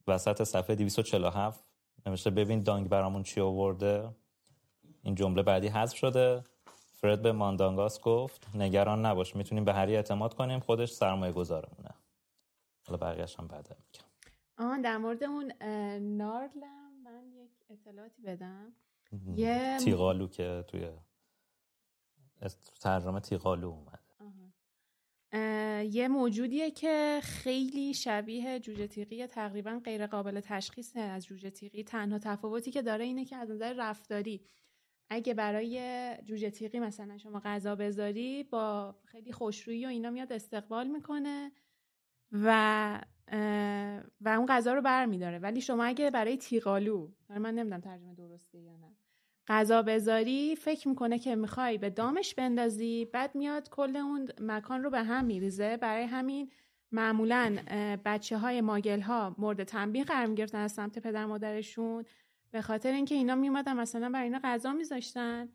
وسط صفحه 247 نوشته ببین دانگ برامون چی آورده؟ این جمله بعدی حذف شده. فرد به ماندانگاس گفت نگران نباش می‌تونیم به هری اعتماد کنیم خودش سرمایه گذارمونه حالا بقیهش هم بعد میگم. آن در مورد اون نارلم من یک اطلاعاتی بدم. یه تیغالو که توی ترجمه تیغالو اومد یه موجودیه که خیلی شبیه جوجه تیغی تقریبا غیر قابل تشخیص از جوجه تیغی. تنها تفاوتی که داره اینه که از نظر رفتاری اگه برای جوجه تیغی مثلا شما غذا بذاری با خیلی خوشرویی و اینا میاد استقبال می‌کنه و و اون غذا رو بر میداره ولی شما اگه برای تیغالو من نمی‌دونم ترجمه درسته یا نه غذا بذاری فکر می‌کنه که می‌خوای به دامش بندازی بعد میاد کل اون مکان رو به هم میریزه. برای همین معمولا بچه های ماگل ها مورد تنبیه قرار می‌گرفتن از سمت پدر مادرشون. به خاطر اینکه اینا میومدن مثلا برای اینا غذا میذاشتن.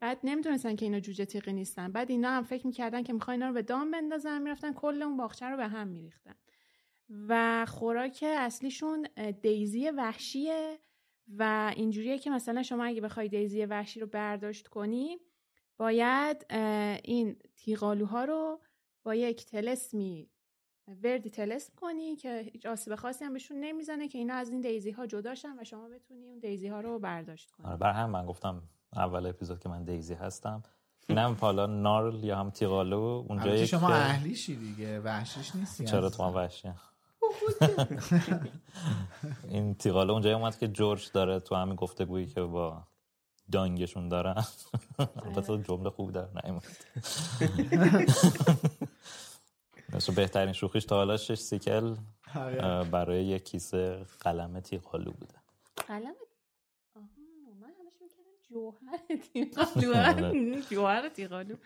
بعد نمی‌دونستن که اینا جوجه تیغی نیستن. بعد اینا هم فکر می‌کردن که می‌خوان اینا رو به دام بندازن. می‌رفتن کل اون باغچه رو به هم میریختن. و خوراک اصلیشون دیزی وحشیه. و اینجوریه که مثلا شما اگه بخوای دیزی وحشی رو برداشت کنی باید این تیغالوها رو با یک تلسمی وردی تلسم کنی که هیچ آسیب خاصی هم بهشون نمی‌زنه که اینا از این دیزی ها جداشن و شما بتونی اون دیزی ها رو برداشت کنی. آره بر هم من گفتم اول اپیزود که من دیزی هستم. اینم حالا نارل یا هم تیغالو اونجا شما اهلیشی دیگه وحشیش نیستی چرا تو وحشی [laughs] این تیغاله اونجایی اومد که جورج داره تو همین گفتگویی که با دانگشون دارن [laughs] البته جمله خوب در نیومد. [laughs] مثل بهترین شوخیش تا حالا شش سیکل آره. برای یک کیسه قلم تیغالو بوده. قلم من همش می‌کنم جوهر [laughs] تیغالو [laughs] جوهر تیغالو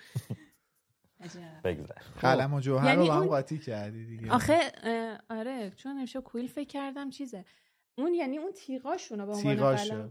بگذار. قلم و جوهر یعنی رو هم قاطی کردی دیگه. آخه آره چون نمیشه کویل فکر کردم چیزه. اون یعنی اون تیغاشونو به عنوان قلم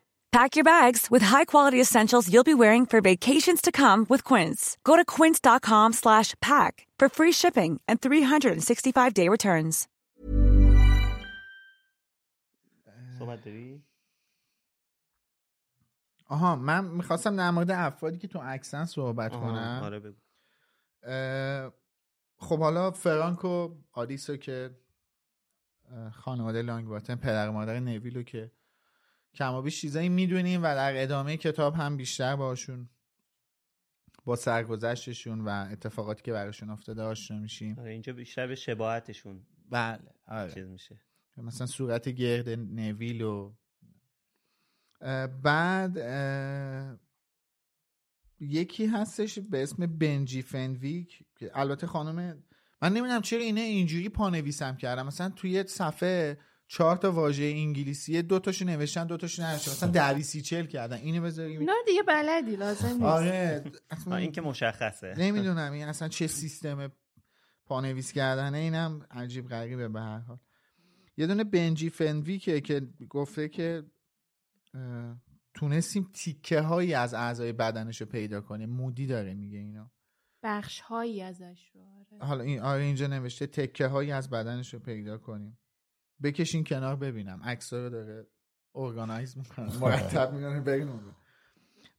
Pack your bags with high-quality essentials you'll be wearing for vacations to come with Quince. Go to quince.com slash pack for free shipping and 365-day returns. صحبت داری؟ آها من می‌خواستم در مورد افرادی که تو اکسن صحبت کنم آره بگو خب حالا فرانک و آلیسو که خانواده لانگ باتن پدر مادر نویلو که کمابیش چیزایی می‌دونیم و در ادامه کتاب هم بیشتر باشون با سرگذشتشون و اتفاقاتی که براشون افتاده آشنا میشیم. آره اینجا بیشتر به شباهتشون بله آره. چیز میشه. مثلا صورت گرد نویل و بعد یکی هستش به اسم بنجی فنویک. که البته خانم من نمی‌دونم چرا اینه اینجوری پانویسم کردم مثلا توی صفحه چهار تا واژه انگلیسی دو تاشو نوشتن دو تاشو ننوشتن. مثلا دریسی چل کردن. اینو بذاریم. نه دیگه بلدی لازم نیست. آره. این که مشخصه. نمی‌دونم این اصلا چه سیستم پانویس کردنه اینم عجیب غریبه به هر حال. یه دونه بنجی فنویکه که گفته که تونستیم تیکه هایی از اعضای بدنش رو پیدا کنیم. مودی داره میگه اینا بخش هایی ازش رو آره. حالا این آره اینجا نوشته تکه هایی از بدنش رو پیدا کنیم. بکشین کنار ببینم. عکس رو داره ارگانایز می‌کنه. مرتب می‌کنه بریم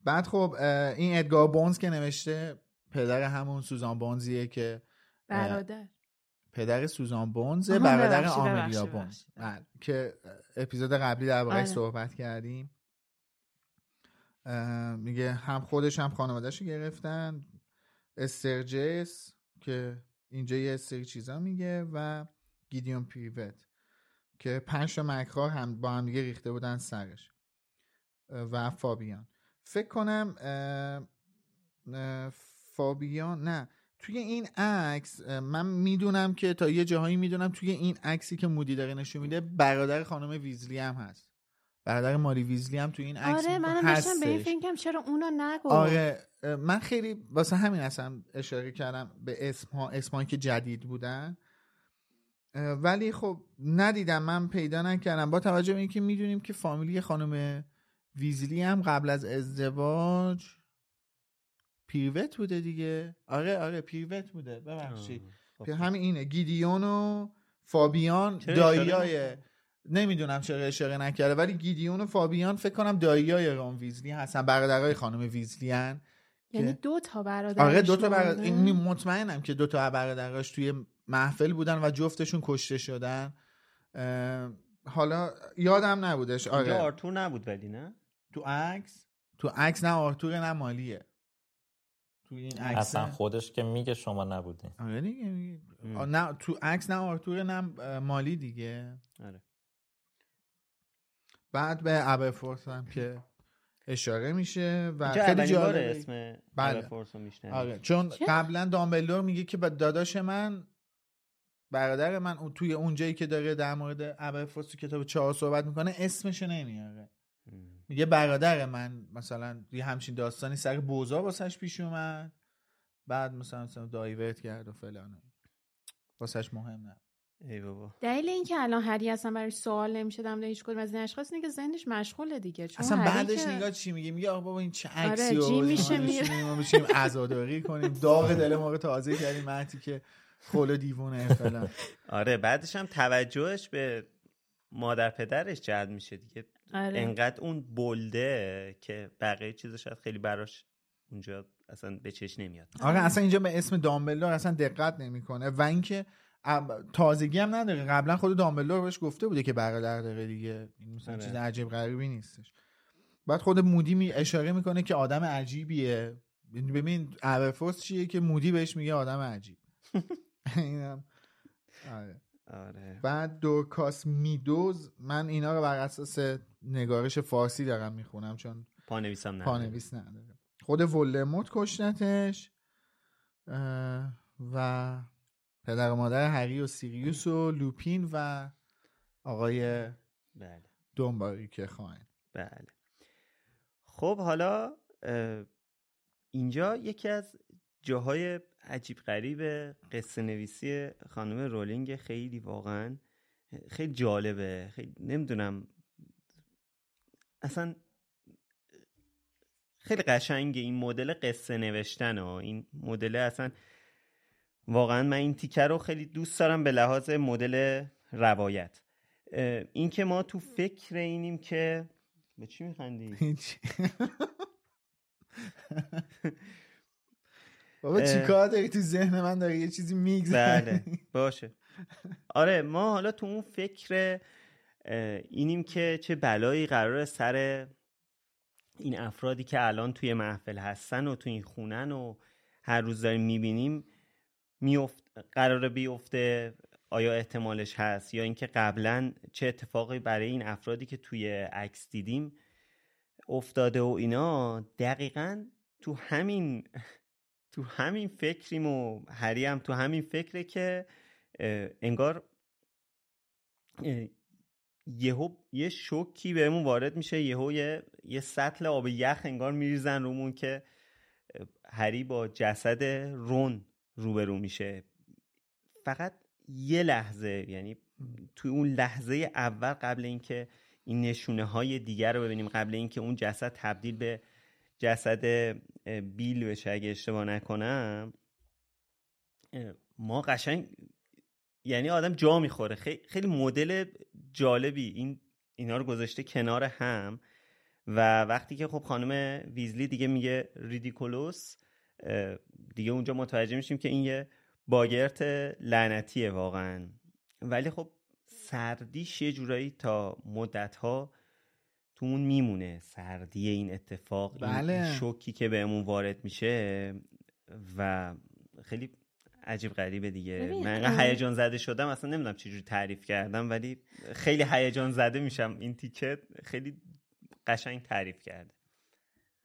بعد خب این ادگار بونز که نوشته پدر همون سوزان بونزیه که برادر. پدر سوزان بونز برادر آملیا بونز. بله، که اپیزود قبلی در آره. صحبت کردیم. میگه هم خودش هم خانوادهش گرفتن. استرجس که اینجا یه سری چیزا میگه و گیدیون پریوت که پنج تا مکرار هم با هم دیگه ریخته بودن سرش. و فابیان. فکر کنم فابیان نه. توی این عکس من می‌دونم که تا یه جاهایی می‌دونم توی این عکسی که مودی داره نشون میده برادر خانم ویزلی هم هست. برادر ماری ویزلی هم توی این عکس آره منم داشتم به این فکرم چرا اونو نگو آره من خیلی واسه همین اصلا اشاره کردم به اسم ها اسم که جدید بودن. ولی خب ندیدم من پیدا نکردم. با توجه به اینکه می‌دونیم که فامیلی خانم ویزلی هم قبل از ازدواج پیروت بوده دیگه. آره آره پیروت بوده. ببخشید. خب. همین اینه. گیدیون و فابیان داییای نمی‌دونم چرا اشاره نکرده ولی گیدیون و فابیان فکر کنم داییای رام ویزلی هستن. برادرای خانم ویزلی هن یعنی دو تا برادر آره دو تا برادر مطمئنم که دو تا برادراش توی محفل بودن و جفتشون کشته شدن. حالا یادم نبودش. آره. آرتور نبود ولی نه؟ تو عکس؟ تو عکس نه آرتور نه مالیه. تو این عکس اصلا خودش که میگه شما نبودین. آره دیگه نه تو عکس نه آرتور نه مالی دیگه. آره. بعد به ابرفورس هم که اشاره میشه و خیلی جالب اسم بله. آره. چون قبلا دامبلدور میگه که با داداش من برادر من اون توی اونجایی که داره در مورد ابرفورس تو کتاب چهار صحبت می‌کنه اسمش نمیاره. میگه برادر من مثلا یه همچین داستانی سر بوزا واسش پیش اومد. بعد مثلا, مثلا دایورت کرد و فلان واسش مهم نه. ای بابا. دلیل اینکه الان هری اصلا برای سوال نمیشه در هیچ کدوم از این اشخاص اینه که ذهنش مشغوله دیگه. چون اصلا بعدش نگاه چی میگه؟ میگه آقا بابا این چه آره، عکسی آره میشه ما بشیم عزاداری کنیم. داغ دل ما رو تازه کردیم مهدی که خول دیوونه فلان [laughs] آره بعدش هم توجهش به مادر پدرش جلب میشه دیگه. آره. انقدر اون بلده که بقیه چیزا شاید خیلی براش اونجا اصلا به چش نمیاد. آره اصلا اینجا به اسم دامبلدور اصلا دقت نمی‌کنه و اینکه تازگی هم نداره. قبلا خود دامبلدور بهش گفته بوده که برادر داره دیگه. این مثلا آره. چیز عجیب غریبی نیستش. بعد خود مودی می اشاره می‌کنه که آدم عجیبیه. ببین ابرفورس چیه که مودی بهش میگه آدم عجیب. [laughs] [laughs] اینم. آره. آره. بعد دورکاس میدوز من اینا رو بر اساس نگارش فارسی دارم می‌خونم چون پانویسم نداره. پانویس نداره. خود ولدمورت کشتتش و پدر و مادر هری و سیریوس و لوپین و آقای بله. دنباری که خواهن بله. خب حالا اینجا یکی از جاهای عجیب غریب قصه نویسی خانم رولینگ خیلی واقعا خیلی جالبه. خیلی نمی‌دونم. اصلا خیلی قشنگه این مدل قصه نوشتن ها این مدل اصلا واقعا من این تیکه رو خیلی دوست دارم به لحاظ مدل روایت. این که ما تو فکر اینیم که به چی میخندی؟ [laughs] [laughs] بابا چیکار داری؟ تو ذهن من داری یه چیزی میگذره بله [laughs] باشه. آره ما حالا تو اون فکر اینیم که چه بلایی قرار سر این افرادی که الان توی محفل هستن و توی این خونن و هر روز داریم می‌بینیم میفت قراره بیفته. آیا احتمالش هست؟ یا اینکه قبلا چه اتفاقی برای این افرادی که توی عکس دیدیم افتاده و اینا دقیقا تو همین تو همین فکریم و هری هم تو همین فکره که انگار یهو یه شوکی بهمون وارد میشه یهو یه یه سطل آب یخ انگار میریزن رومون که هری با جسد رون روبرو میشه. فقط یه لحظه یعنی توی اون لحظه اول قبل اینکه این نشونه های دیگر رو ببینیم قبل اینکه اون جسد تبدیل به جسد بیل بشه اگه اشتباه نکنم. ما قشنگ یعنی آدم جا می‌خوره. خیلی, مدل جالبی این اینا رو گذاشته کنار هم. و وقتی که خب خانم ویزلی دیگه میگه ریدیکولوس دیگه اونجا متوجه میشیم که این یه باگرت لعنتیه واقعا. ولی خب سردیش یه جورایی تا مدت ها تو اون میمونه. سردی این اتفاق بله. این شوکی که بهمون وارد میشه و خیلی عجیب غریبه دیگه. من هیجان زده شدم اصلا نمی‌دونم چجوری تعریف کردم ولی خیلی هیجان زده میشم. این تیکت خیلی قشنگ تعریف کرده.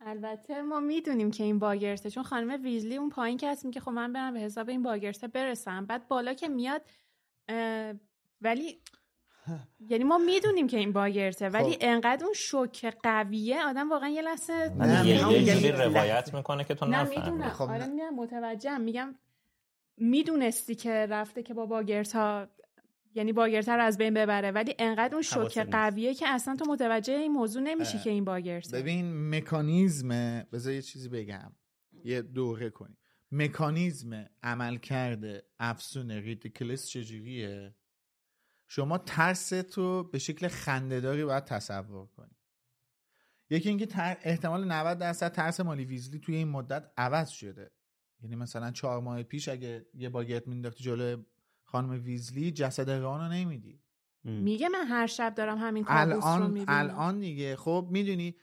البته ما می‌دونیم که این باگرته چون خانم ویزلی اون پایین که هست میگه خب من برم به حساب این باگرته برسم. بعد بالا که میاد ولی یعنی ما می‌دونیم که این باگرته ولی خب. انقدر اون شوک قویه آدم واقعا یه لحظه یه جوری روایت می‌کنه که تو نفهمی. خب آره می‌دونم متوجهم. میگم می‌دونستی که رفته که با باگرتا یعنی باگرتا رو از بین ببره ولی انقدر اون شوک قویه که اصلا تو متوجه این موضوع نمیشی که این باگرتا ببین مکانیزم بذار یه چیزی بگم. یه دوره کنیم. مکانیزم عمل کرده افسون ریدیکلس چجوریه؟ شما ترس تو به شکل خندهداری باید تصور کنی. یکی اینکه احتمال 90 درصد ترس مالی ویزلی توی این مدت عوض شده. یعنی مثلا چهار ماه پیش اگه یه باگت مینداختی جلو خانم ویزلی جسد ران رو نمیدی. میگه من هر شب دارم همین کابوس الان رو می‌بینم. الان دیگه. خب می‌دونی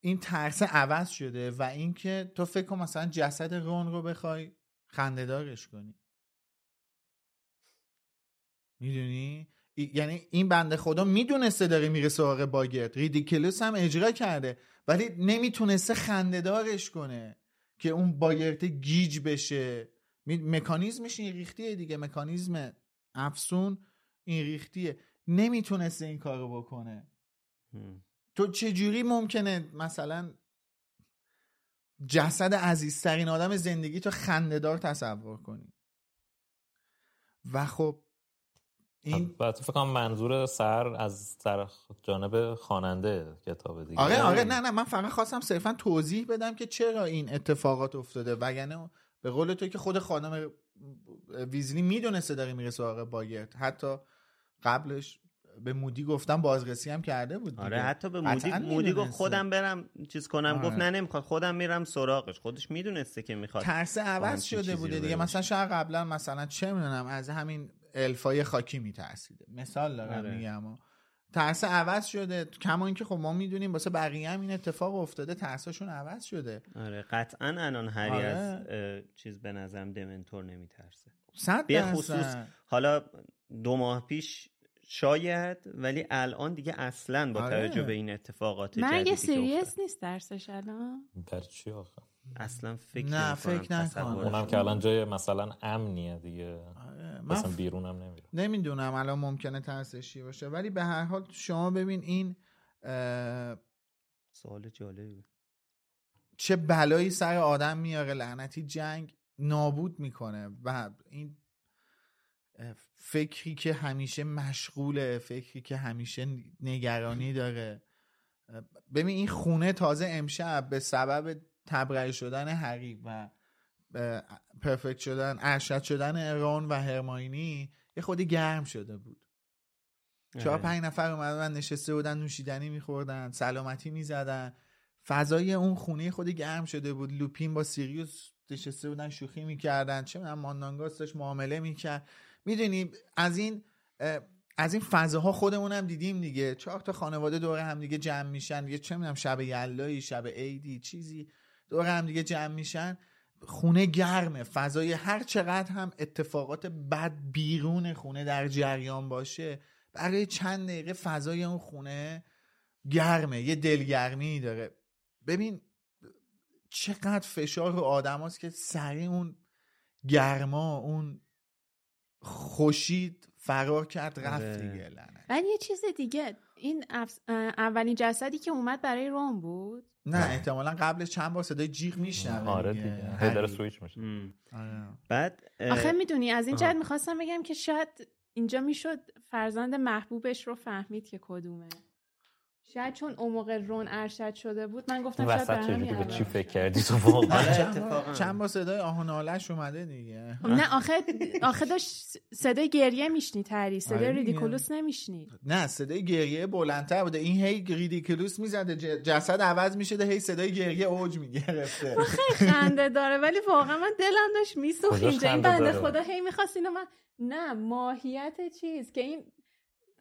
این ترس عوض شده و اینکه تو فکر کن مثلا جسد رون رو بخوای خندهدارش کنی. می‌دونی؟ یعنی این بنده خدا می‌دونسته داره میره سراغ باگت. ریدیکلوس هم اجرا کرده. ولی نمی‌تونسته خندهدارش کنه که اون باگرت گیج بشه. مکانیزمش این ریختیه دیگه. مکانیزم افسون این ریختیه. نمی‌تونسته این کارو بکنه. تو چجوری ممکنه مثلا جسد عزیزترین آدم زندگی تو خندهدار تصور کنی؟ و خب این فکر کنم منظور سر از طرف جانب خواننده کتاب دیگه. آره آره نه نه من فقط خواستم صرفا توضیح بدم که چرا این اتفاقات افتاده. وگرنه به قول تو که خود خانم ویزلی می‌دونسته داره میره سراغ باگرت حتی قبلش به مودی گفتم بازرسی هم کرده بود آره حتی به مودی مودی گفت خودم برم چیز کنم. آره. گفت نه نمی‌خواد. خودم میرم سراغش. خودش می‌دونسته که می‌خواد ترس عوض شده بوده دیگه. مثلا شاید قبلا مثلا چه می‌دونم از همین الفای خاکی میترسیده. مثال دارم آره. میگم. ترس عوض شده. کما اینکه خب ما می‌دونیم واسه بقیه هم این اتفاق افتاده ترسشون عوض شده. آره قطعا انان هری آره. از چیز به نظرم دمنتور نمیترسه. به خصوص حالا دو ماه پیش شاید ولی الان دیگه اصلا با آره. توجه به این اتفاقات مرگ سریس نیست درسش الان؟ در چی آخه؟ اصلا فکر نه فکر نکنم. اونم که الان جای مثلا امنیه دیگه. مثلا بیرونم نمیره نمی‌دونم الان ممکنه ترسشی باشه. ولی به هر حال شما ببین این سوال جالبی. چه بلایی سر آدم میاره لعنتی جنگ نابود می‌کنه و این فکری که همیشه مشغوله فکری که همیشه نگرانی داره. ببین این خونه تازه امشب به سبب تبرئه شدن هری و پرفکت شدن ارشد شدن ارون و هرماینی یه خودی گرم شده بود. چهار پنج نفر اومدن نشسته بودن نوشیدنی میخوردن سلامتی می‌زدن. فضای اون خونه خودی گرم شده بود. لوپین با سیریوس نشسته بودن شوخی می‌کردن. چه می‌دونم ماندانگاس داشت معامله می‌کرد. می‌دونی از این از این فضاها خودمون هم دیدیم دیگه. چهار تا خانواده دور هم دیگه جمع میشن. یه چه می‌دونم شب یلایی شب عیدی چیزی. دور هم دیگه جمع میشن. خونه گرمه. فضای هر چقدر هم اتفاقات بد بیرون خونه در جریان باشه برای چند دقیقه فضای اون خونه گرمه. یه دلگرمی داره. ببین چقدر فشار رو آدم هست که سریع اون گرما اون خوشید فرار کرد رفت آره. دیگه ولی یه چیز دیگه. این اولین جسدی که اومد برای روم بود؟ نه احتمالا قبلش چند بار صدای جیغ میشنوه آره دیگه. هدر سویچ میشه. بعد آخه می‌دونی از این جهت می‌خواستم بگم که شاید اینجا می‌شد فرزند محبوبش رو فهمید که کدومه. شاید چون اون موقع رون ارشد شده بود من گفتم شاید چجوری به چی فکر کردی تو؟ واقعا. چند, چند با صدای آهن آلش اومده دیگه. نه آخه آخه داشت صدای گریه میشنی تری صدای آره ریدیکولوس نمیشنی نه صدای گریه بلندتر بوده. این هی ریدیکولوس می‌زده جسد عوض می‌شده هی صدای گریه اوج می‌گرفته. خیلی خنده داره ولی واقعا من دلم داشت میسوخت اینجا. این بنده خدا هی می‌خواست اینو من نه ماهیت چیز که این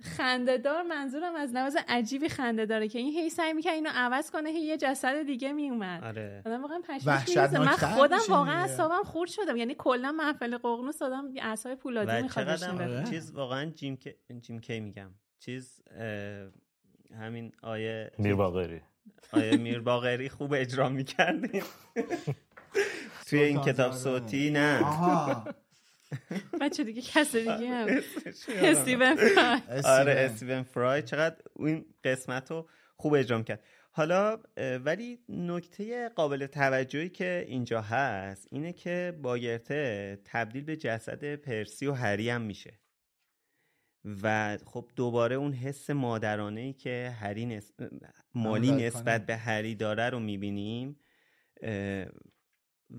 خندهدار منظورم از لحاظ عجیبی خنده داره که این هی سعی می‌کنه اینو عوض کنه هی یه جسد دیگه میومد آره. آدم واقعا پشمش من خودم واقعا اعصابم خورد شدم. یعنی کلا محفل ققنوس آدم اعصاب پولادی می‌خواد بشینه. چیز واقعا جیم کی جیم کی میگم. چیز همین آیه میر باقری. آیه میر باقری خوب اجرا می‌کردیم. [laughs] توی این کتاب صوتی نه. [laughs] بچه دیگه کس دیگه هم. استیون فرای. آره استیون فرای. چقدر این قسمت رو خوب اجرام کرد. حالا ولی نکته قابل توجهی که اینجا هست اینه که باگرته تبدیل به جسد پرسی و هری هم میشه. و خب دوباره اون حس مادرانه ای که هری نس... مالی نسبت به هری داره رو می‌بینیم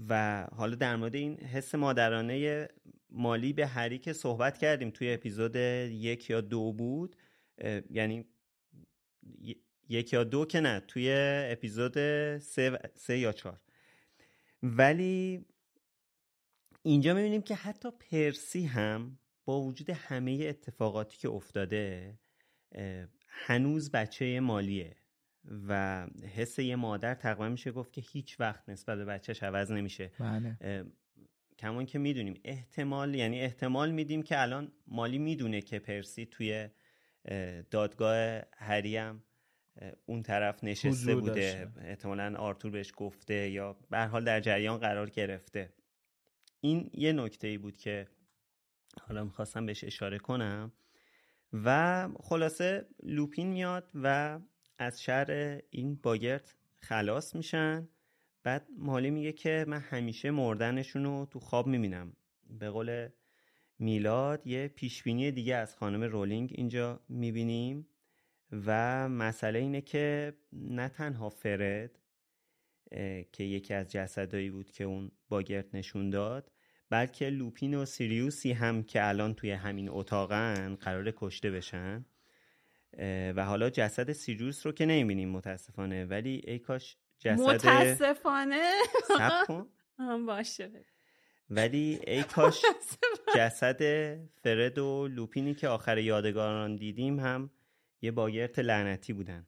و حالا در مورد این حس مادرانه مالی به هری که صحبت کردیم توی اپیزود یک یا دو بود یعنی یک یا دو که نه توی اپیزود سه, سه یا چهار ولی اینجا می‌بینیم که حتی پرسی هم با وجود همه اتفاقاتی که افتاده هنوز بچه مالیه و حس یه مادر تقریبا میشه گفت که هیچ وقت نسبت به بچهش عوض نمیشه بله. کمان که می‌دونیم. احتمال یعنی احتمال میدیم که الان مالی می‌دونه که پرسی توی دادگاه هریم اون طرف نشسته بوده. احتمالا آرتور بهش گفته یا به حال در جریان قرار گرفته. این یه نکته ای بود که حالا می‌خواستم بهش اشاره کنم و خلاصه لوپین میاد و از شر این باگرت خلاص میشن. بعد مالی میگه که من همیشه مردنشون رو تو خواب می‌بینم. به قول میلاد یه پیشبینی دیگه از خانم رولینگ اینجا می‌بینیم و مسئله اینه که نه تنها فرد که یکی از جسدایی بود که اون باگرت نشون داد بلکه لوپین و سیریوسی هم که الان توی همین اتاقن قرار کشته بشن. و حالا جسد سیریوس رو که نمی‌بینیم متاسفانه ولی ای کاش جسد متاسفانه. [laughs] باشه. ولی ای [laughs] کاش جسد فرد و لوپینی که آخر یادگاران دیدیم هم یه باگرت لعنتی بودن.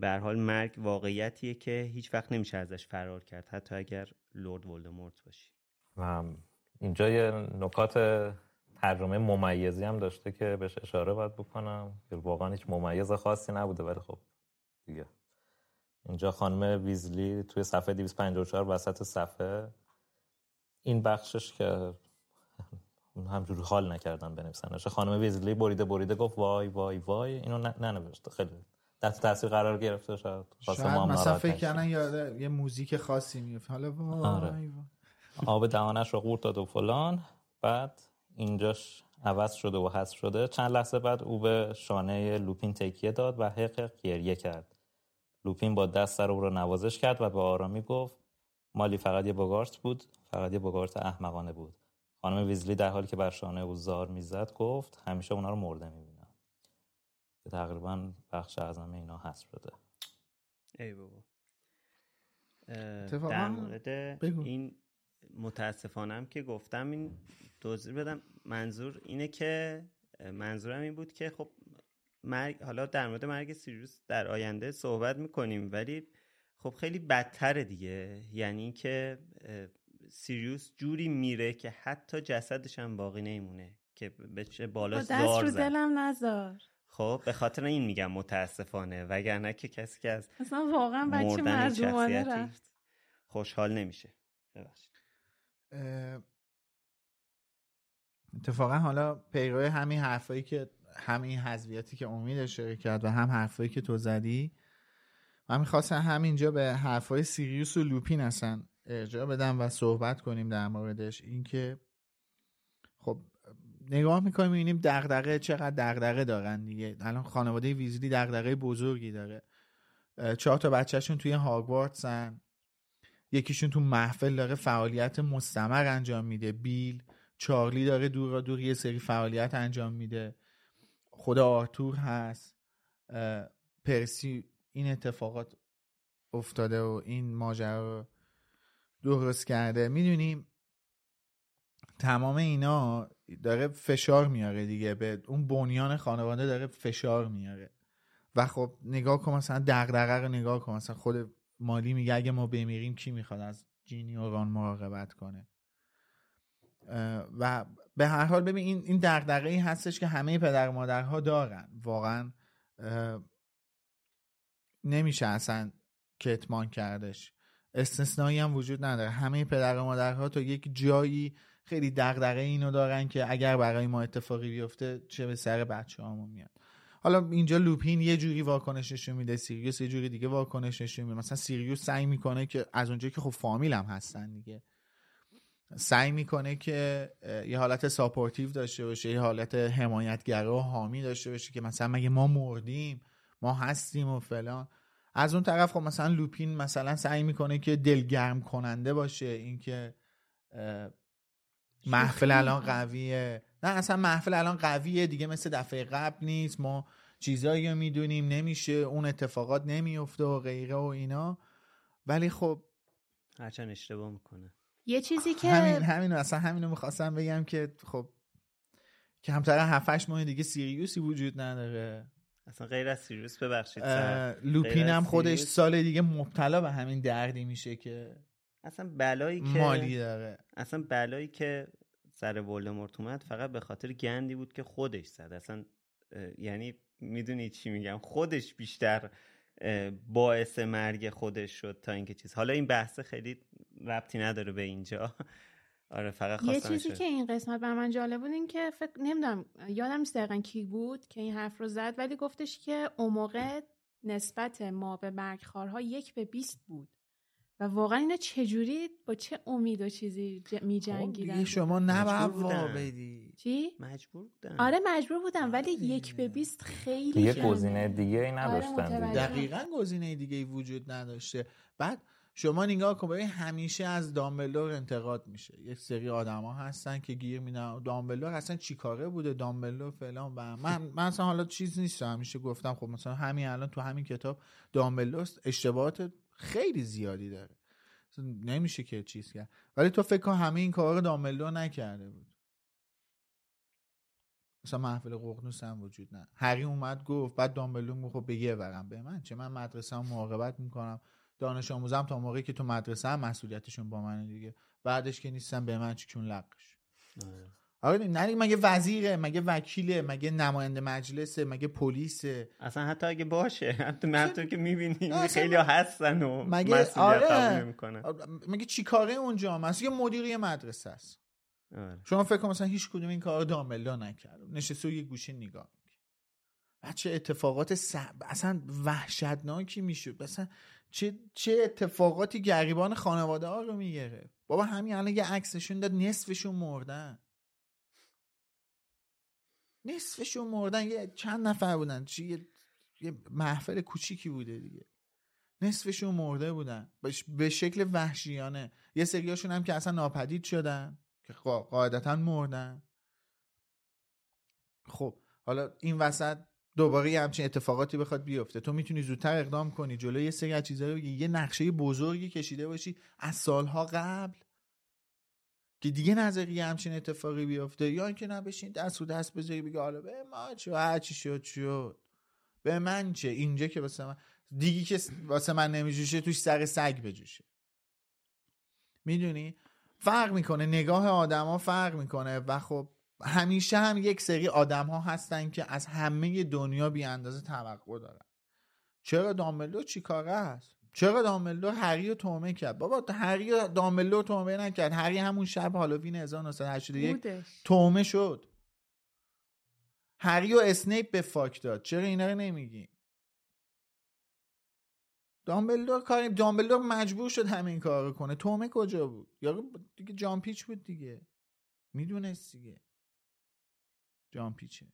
به حال مرگ واقعیتیه که هیچ وقت نمیشه ازش فرار کرد حتی اگر لورد ولدمورت باشی. و اینجا یه نکات ترجمه ممیزی هم داشته که بهش اشاره باید بکنم که واقعا هیچ ممیز خاصی نبوده ولی خب دیگه. اینجا خانم ویزلی توی صفحه 254 وسط صفحه. این بخشش که همجوری حال نکردن بنویسنش. خانم ویزلی بریده بریده گفت وای وای وای. اینو ننوشته خیلی دست تاثیر قرار گرفته شاید. شاید مثلا فکر کردن یاد یه موزیک خاصی میفته حالا وای, آره. وای آب دهانش رو قورت داد و فلان. بعد اینجاش عوض شده و حذف شده. چند لحظه بعد او به شانه لوپین تکیه داد و حق گریه کرد. لوپین با دست سر او را نوازش کرد و به آرامی گفت مالی فقط یه بگارت بود فقط یه بگارت احمقانه بود. خانم ویزلی در حالی که بر شانه او زار می‌زد گفت همیشه اونا رو مرده می‌بینم. که تقریبا بخش اعظم اینا حذف شده. ای بابا. در مورد این متاسفانم که گفتم این توضیح بدم. منظور اینه که منظورم این بود که خب مرگ حالا در مورد مرگ سیریوس در آینده صحبت می‌کنیم ولی خب خیلی بدتره دیگه. یعنی که سیریوس جوری میره که حتی جسدش هم باقی نمیمونه که بچه بالا زار رو دلم نذار. خب به خاطر این میگم متاسفانه وگرنه که کسی که از اصلا واقعا بچه مردمانه رفت. خوشحال نمیشه. ببخشید. اتفاقا حالا پیرو همین حرفایی که همین حذویاتی که امید اشاره کرد و هم حرفایی که تو زدی. من می‌خواستم همینجا به حرفای سیریوس و لوپین اصلا ارجاع بدم و صحبت کنیم در موردش. اینکه خب نگاه می‌کنیم می‌بینیم دغدغه چقدر دغدغه دارن دیگه. الان خانواده ویزلی دغدغه بزرگی داره. چهار تا بچهشون توی هاگوارتسن. یکیشون تو محفل داره فعالیت مستمر انجام میده. بیل چارلی داره دور دور یه سری فعالیت انجام میده. خود آرتور هست پرسی این اتفاقات افتاده و این ماجرا رو درست کرده. می‌دونیم تمام اینا داره فشار میاره دیگه. به اون بنیان خانواده داره فشار میاره. و خب نگاه کن مثلا دغدغه رو نگاه کن. مثلا خود مالی میگه اگه ما بمیریم کی می‌خواد از جینی و ران مراقبت کنه؟ و به هر حال ببین این این دغدغه ای هستش که همه پدر مادرها دارن. واقعا نمیشه اصلا کتمان کردش. استثنایی هم وجود نداره. همه پدر و مادرها تا یک جایی خیلی دغدغه اینو دارن که اگر برای ما اتفاقی بیفته چه به سر بچه‌هامون میاد. حالا اینجا لوپین یه جوری واکنش نشون میده سیریوس یه جوری دیگه واکنش نشون میده. مثلا سیریوس سعی می‌کنه که از اونجایی که خب فامیل هم هستن دیگه سعی می‌کنه که یه حالت ساپورتیو داشته باشه یه حالت حمایتگرا و حامی داشته باشه که مثلا مگه ما مردیم ما هستیم و فلان. از اون طرف خب مثلا لوپین مثلا سعی می‌کنه که دلگرم کننده باشه اینکه محفل الان قویه. نه اصلا محفل الان قویه دیگه مثل دفعه قبل نیست. ما چیزایی رو می‌دونیم نمیشه اون اتفاقات نمیفته و غیره و اینا. ولی خب هرچند اشتباه می‌کنه. یه چیزی که همین همین اصلا همینو می‌خواستم بگم که خب که همطرح 7 ماه دیگه سیریوسی وجود نداره. اصلا غیر از سیریوس ببخشید لوپین هم خودش سال دیگه مبتلا به همین دردی میشه که اصلا بلایی که مالی داره. اصلا بلایی که سر ولدمورت اومد فقط به خاطر گندی بود که خودش زد. اصلا یعنی می‌دونی چی میگم خودش بیشتر باعث مرگ خودش شد تا اینکه چیز. حالا این بحث خیلی ربطی نداره به اینجا. [laughs] آره فقط یه چیزی که این قسمت به من جالب بود این که فکر نمی‌دونم یادم نیست دقیقا کی بود که این حرف رو زد ولی گفتش که اون موقع نسبت ما به مرگخوارها یک به بیست بود. و واقعا اینا چجوری با چه امید و چیزی می جنگیدن؟ خب شما نباید بدی. چی؟ مجبور بودن. آره مجبور بودن ولی یک به بیست خیلی دیگه گزینه دیگه ای نداشتن آره دقیقا گزینه دیگه ای وجود نداشته. بعد شما نگاه کن ببین همیشه از دامبلور انتقاد میشه. یک سری آدما هستن که گیر میدن. دامبلور اصلا چیکاره بوده؟ دامبلور فلان و من من اصلا حالا چیز نیست همیشه گفتم خب مثلا همین الان تو همین کتاب دامبلور اشتباهات خیلی زیادی داره. نمیشه که چیز کرد. ولی تو فکر کن همه این کار دامبلور نکرده بود. مثلا محفل ققنوس هم وجود نه. هری اومد گفت بعد دامبلور گفت خب به یه ورم به من. چه من مدرسه هم مراقبت می‌کنم. دانش آموزم تا موقعی که تو مدرسه هم مسئولیتشون با منه دیگه. بعدش که نیستم به من چون لقش آره نه مگه وزیره مگه وکیله مگه نماینده مجلسه مگه پلیسه. اصلا حتی اگه باشه حتی من که می‌بینیم خیلی ها هستن و مگه آره. مگه چی کاره اونجا هست یه مدیر مدرسه است. آره. شما فکر کنم مثلا هیچ کدوم این کار داملا نکرد نشسته یه گوشه نگاه بچه اتفاقات سب... اصلا وحشتناکی می‌شد. مثلا چه چه اتفاقاتی گریبان خانواده ها رو می‌گرفت. بابا همین الان یه عکسشون داد نصفشون مردن. نصفشون مردن. یه چند نفر بودن. چی یه, یه محفل کوچیکی بوده دیگه. نصفشون مرده بودن. به شکل وحشیانه. یه سریاشون هم که اصلا ناپدید شدن. که قاعدتا مردن. خب حالا این وسط دوباره یه همچین اتفاقاتی بخواد بیفته. تو می‌تونی زودتر اقدام کنی. جلوی یه سری از چیزا رو یه نقشه بزرگی کشیده باشی. از سالها قبل. که دیگه نظریه همچین اتفاقی بیفته. یا اینکه نبشین دست و دست بذاری بگی حالا به ما چه هر چی شد شد. به من چه؟ اینجا که واسه من دیگه که واسه من نمیجوشه توش سر سگ بجوشه. می‌دونی؟ فرق می‌کنه. نگاه آدما فرق می‌کنه. و خب همیشه هم یک سری آدم ها هستن که از همه دنیا بی اندازه توقع دارن. چرا دامبلو چی کاره است؟ چرا دامبلدور هری رو تومه کرد؟ بابا هری رو دامبلدور تومه نکرد. هری همون شب هالووین 1981 تومه شد. هری و اسنیپ به فاک داد. چرا اینا رو نمیگی؟ دامبلدور کاری دامبلدور مجبور شد همین کار رو کنه. تومه کجا بود؟ یا دیگه جامپیچ بود دیگه. می‌دونست دیگه. جان پیچه.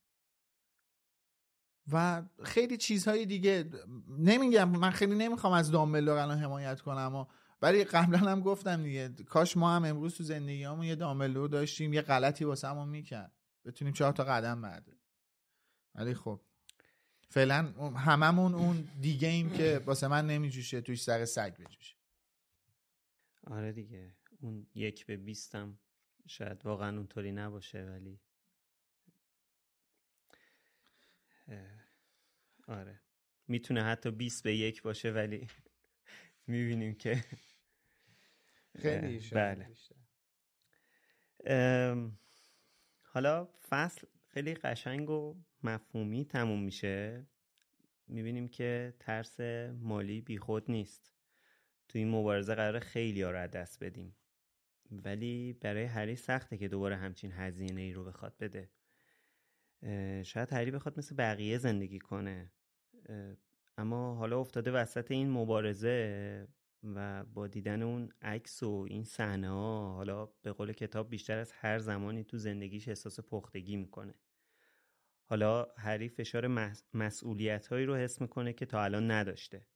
و خیلی چیزهای دیگه نمیگم من خیلی نمی‌خوام از دامبلدور الان حمایت کنم ولی قبلا هم گفتم دیگه کاش ما هم امروز تو زندگیامون یه دامبلدور داشتیم یه غلطی واسه همون می‌کرد. بتونیم چهار تا قدم بعده ولی خب فعلا هممون اون دیگه ایم که واسه من نمیجوشه توش سر سگ بجوشه. آره دیگه اون یک به بیستم شاید واقعا اونطوری نباشه ولی آره. می‌تونه حتی 20 به یک باشه ولی [laughs] می‌بینیم که [laughs] خیلی بله. حالا فصل خیلی قشنگ و مفهومی تموم میشه. می‌بینیم که ترس مالی بیخود نیست. تو این مبارزه قرار خیلی ها رو دست بدیم. ولی برای هری سخته که دوباره همچین هزینه ای رو بخواد بده. شاید هری بخواد مثل بقیه زندگی کنه. اما حالا افتاده وسط این مبارزه و با دیدن اون عکس و این صحنه ها حالا به قول کتاب بیشتر از هر زمانی تو زندگیش احساس پختگی می‌کنه. حالا هری فشار مسئولیت هایی رو حس می‌کنه که تا الان نداشته.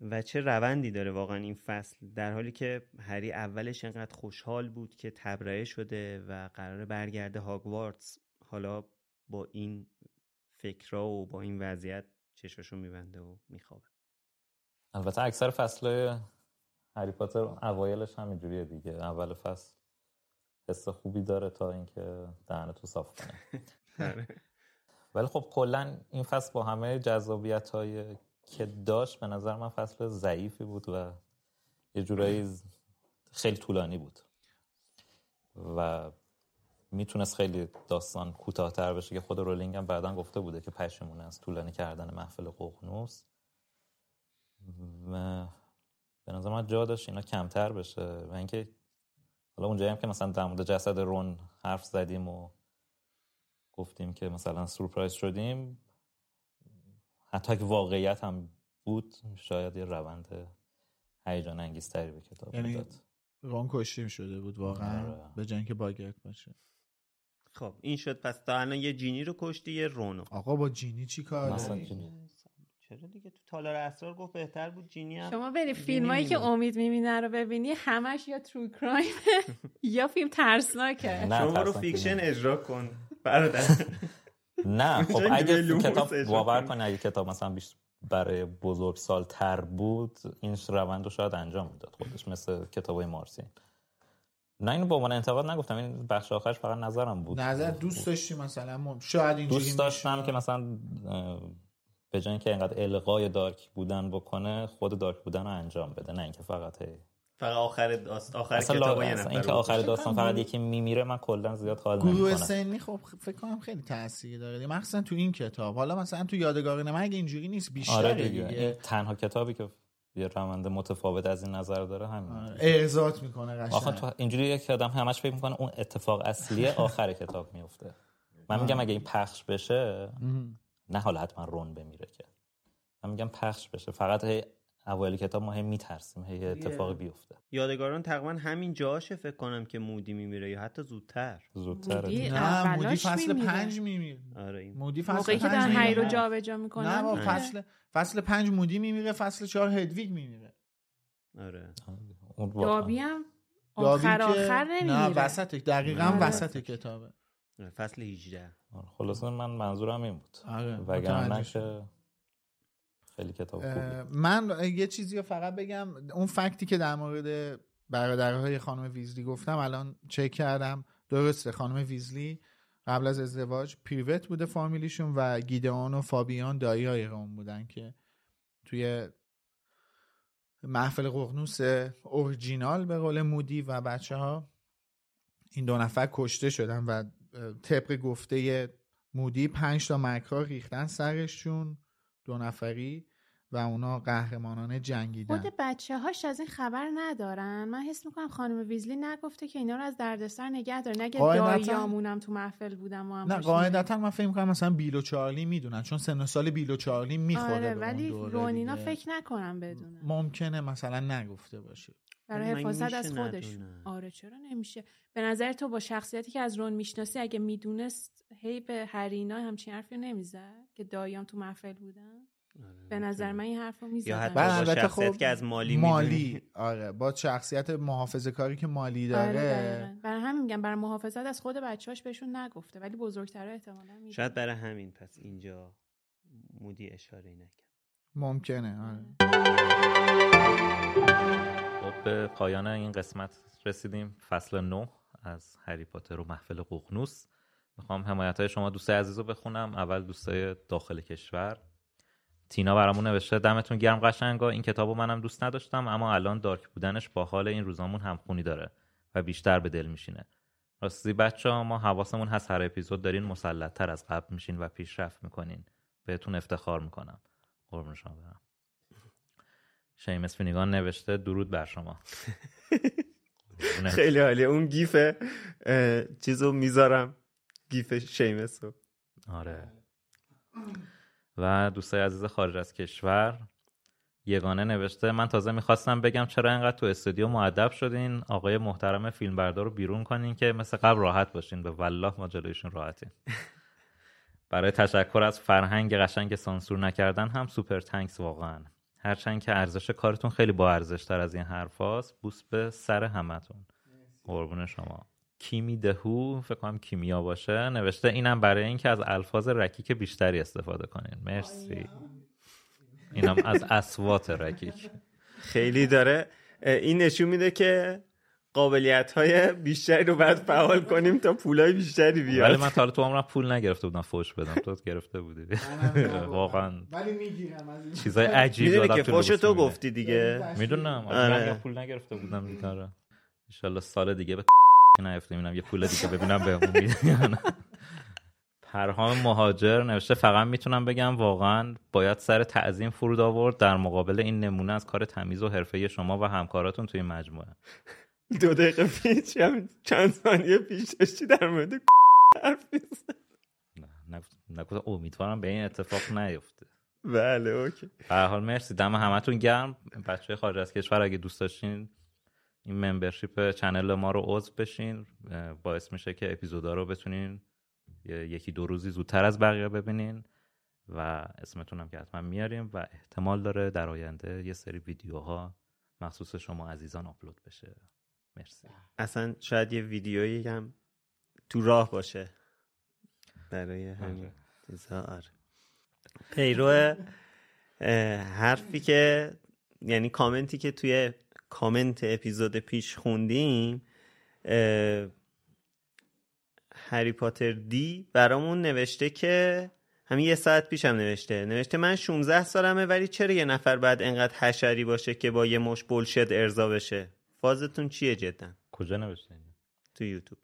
و چه روندی داره واقعا این فصل؟ در حالی که هری اولش انقدر خوشحال بود که تبرئه شده و قرار برگرده هاگوارتس. حالا با این فکرها و با این وضعیت چشاشو میبنده و میخوابه. البته اکثر فصل هری پاتر اوایلش همینجوریه دیگه. اول فصل حس خوبی داره تا اینکه دهنتو صاف کنه. آره. [laughs] ولی خب کلا این فصل با همه جذابیت های که داشت به نظر من فصل ضعیفی بود و یه جورایی خیلی طولانی بود. و می‌تونست خیلی داستان کوتاهتر بشه که خود رولینگ هم بعدا گفته بوده که پشیمونه از طولانی کردن محفل ققنوس. و به نظر من جا داشت اینا کمتر بشه و اینکه حالا اونجایی هم که مثلا در مورد جسد رون حرف زدیم و گفتیم که مثلا سورپرایز شدیم حتی که واقعیت هم بود شاید یه روند هیجان انگیزتری به کتاب یعنی رون کشتیم شده بود واقعا آره. به جنگ باگرد باشه. خب این شد پس تا الان یه جینی رو کشتی یه رونو. آقا با جینی چی کار چرا دیگه؟ تو تالار اسرار گفت بهتر بود جینی هم. شما بری فیلمایی که امید می‌بینه رو ببینی همش یا true crime [laughs] یا فیلم ترسناکه. شما رو fiction اجرا کن برادر. [laughs] نه [laughs] خب اگه کتاب باور کن. اگه کتاب مثلا بیشتر برای بزرگ سال تر بود این روند رو شاید انجام می‌داد خودش مثل کتابای مارتین نه اینو با عنوان انتقاد نگفتم این بخش آخرش فقط نظرم بود. نظر دوست داشتی مثلا؟ شاید اینجوری دوست داشتم که مثلا به جای اینکه اینقدر القای دارک بودن بکنه خود دارک بودن رو انجام بده نه اینکه فقط هی. فقط آخر داست آخر کتاب اینکه آخر داستان فقط یکی میمیره من کلا زیاد حال نمی‌کنم. گروه سنی خب فکر کنم خیلی تاثیر داره مخصوصا تو این کتاب. حالا مثلا تو یادگار من اگه اینجوری نیست بیشتر آره دیگه. دیگه. تنها کتابی که یه روند متفاوت از این نظر داره همین. آره. ارزات می‌کنه قشنگ. آخه تو اینجوری یک آدم همش فکر می‌کنه اون اتفاق اصلی آخر کتاب میفته من میگم اگه این پخش بشه نه حالا حتما رون بمیره که. من میگم پخش بشه. فقط هی اوایل کتاب ما هم میترسیم هی اتفاقی بیفته. یادگاران تقریبا همین جاشه فکر کنم که مودی میمیره یا حتی زودتر. زودتر نه مودی فصل پنج میمیره. آره مودی فصل موقعی که در هی رو جابجا می‌کنن نه با فصل فصل پنج مودی میمیره فصل چهار هدویگ میمیره. آره. دابی هم آخر آخر نمیمیره. نه وسط دقیقا آره. وسط کتابه. فصل 18 خلاصه من منظورم این بود. آره. وگرنه که خیلی کتاب من یه چیزی رو فقط بگم. اون فکتی که در مورد برادرهای خانم ویزلی گفتم الان چک کردم. درسته خانم ویزلی قبل از ازدواج پیروت بوده فامیلیشون و گیدئون و فابیان دایی های روم بودن که توی محفل ققنوس اورجینال به قول مودی و بچه ها این دو نفر کشته شدن و طبق گفته مودی پنج تا مکار ریختن سرشون. دو نفری و اونا قهرمانانه جنگیدن. خود بچه هاش از این خبر ندارن. من حس می‌کنم خانم ویزلی نگفته که اینا رو از دردسر نگه داره. نگه داییامونم تو محفل بودم و نه قاعدتا من فکر می‌کنم مثلا بیل و چارلی می‌دونن چون سن و سال بیل و چارلی می‌خوره آره ولی رونینا فکر نکنم بدونه ممکنه مثلا نگفته باشه. برای حفاظت از خودش. آره چرا نمیشه؟ به نظر تو با شخصیتی که از رون می‌شناسی اگه می‌دونست هی به هرینا همچین حرفی نمی‌زد که داییام تو محفل بودن؟ به نظر من این حرف رو یا حتی با شخصیت خب که از مالی مالی آره با شخصیت محافظه کاری که مالی آره، داره. آره برای همین میگم برای محافظت از خود بچه‌هاش بهشون نگفته ولی بزرگتره احتمالاً شاید برای همین پس اینجا مودی اشاره نکرد. ممکنه آره. خب به پایان این قسمت رسیدیم. فصل 9 از هری پاتر و محفل ققنوس. می‌خوام حمایت های شما دوستای عزیز رو بخونم. اول دوستای داخل کشور. تینا برامون نوشته دمتون گرم قشنگا این کتابو منم دوست نداشتم اما الان دارک بودنش با حال این روزامون همخونی داره و بیشتر به دل میشینه. راستی بچه ها ما حواسمون هست هر اپیزود دارین مسلط تر از قبل میشین و پیشرفت می‌کنین. بهتون افتخار می‌کنم. قربون شما برم. شیمس فینیگان نوشته درود بر شما. [laughs] خیلی حالیه اون GIF چیزو می‌ذارم. GIF شیمس رو آره. و دوستای عزیز خارج از کشور یگانه نوشته من تازه می‌خواستم بگم چرا اینقدر تو استودیو معدب شدین؟ آقای محترم فیلمبردار رو بیرون کنین که مثل قبل راحت باشین. به والله ما جلویشون راحتین [laughs] برای تشکر از فرهنگ قشنگ سانسور نکردن هم سوپر تنکس واقعا. هرچند که ارزش کارتون خیلی با ارزش تر از این حرفاست بوس به سر همتون. قربون شما. کیمی دهو فکر کنم کیمیا باشه نوشته اینم برای اینکه از الفاظ رکیک بیشتری استفاده کنین. مرسی. اینم از اسوات رکیک. خیلی داره. این نشون میده که قابلیت های بیشتری رو باید فعال کنیم تا پولای بیشتری بیاد. ولی من تا تو عمرم پول نگرفته بودم فوش بدم. تو گرفته بودی. واقعا. ولی می‌گیرم از چیزای عجیب می‌دونی که فوش تو گفتی دیگه. می‌دونم. من پول نگرفته بودم دیگه ان سال دیگه به نیفته می‌بینم یه پول دیگه ببینم بهمون میده پرهام مهاجر نوشته فقط می‌تونم بگم واقعا باید سر تعظیم فرود آورد. در مقابل این نمونه از کار تمیز و حرفه شما و همکاراتون توی مجموعه. دو دقیقه پیش چند ثانیه پیش داشتی در مورد حرف نه امیدوارم به این اتفاق نیفته. بله اوکی. به حال مرسی. دم همتون گرم. بچه خارج از کشور اگه دوست داشتین این ممبرشیپ چنل ما رو عضو بشین. باعث میشه که اپیزودا رو بتونین یکی دو روزی زودتر از بقیه ببینین و اسمتون هم که حتما میاریم و احتمال داره در آینده یه سری ویدیوها مخصوص شما عزیزان آپلود بشه. مرسی. اصلا شاید یه ویدیویی هم تو راه باشه برای همین. آره. پیرو حرفی که یعنی کامنتی که توی کامنت اپیزود پیش خوندیم هری پاتر دی برامون نوشته که همین یه ساعت پیشم نوشته. نوشته من 16 سالمه ولی چرا یه نفر بعد انقدر حشری باشه که با یه مش بولشد ارضا بشه؟ فازتون چیه جدا؟ کجا نوشته تو یوتیوب.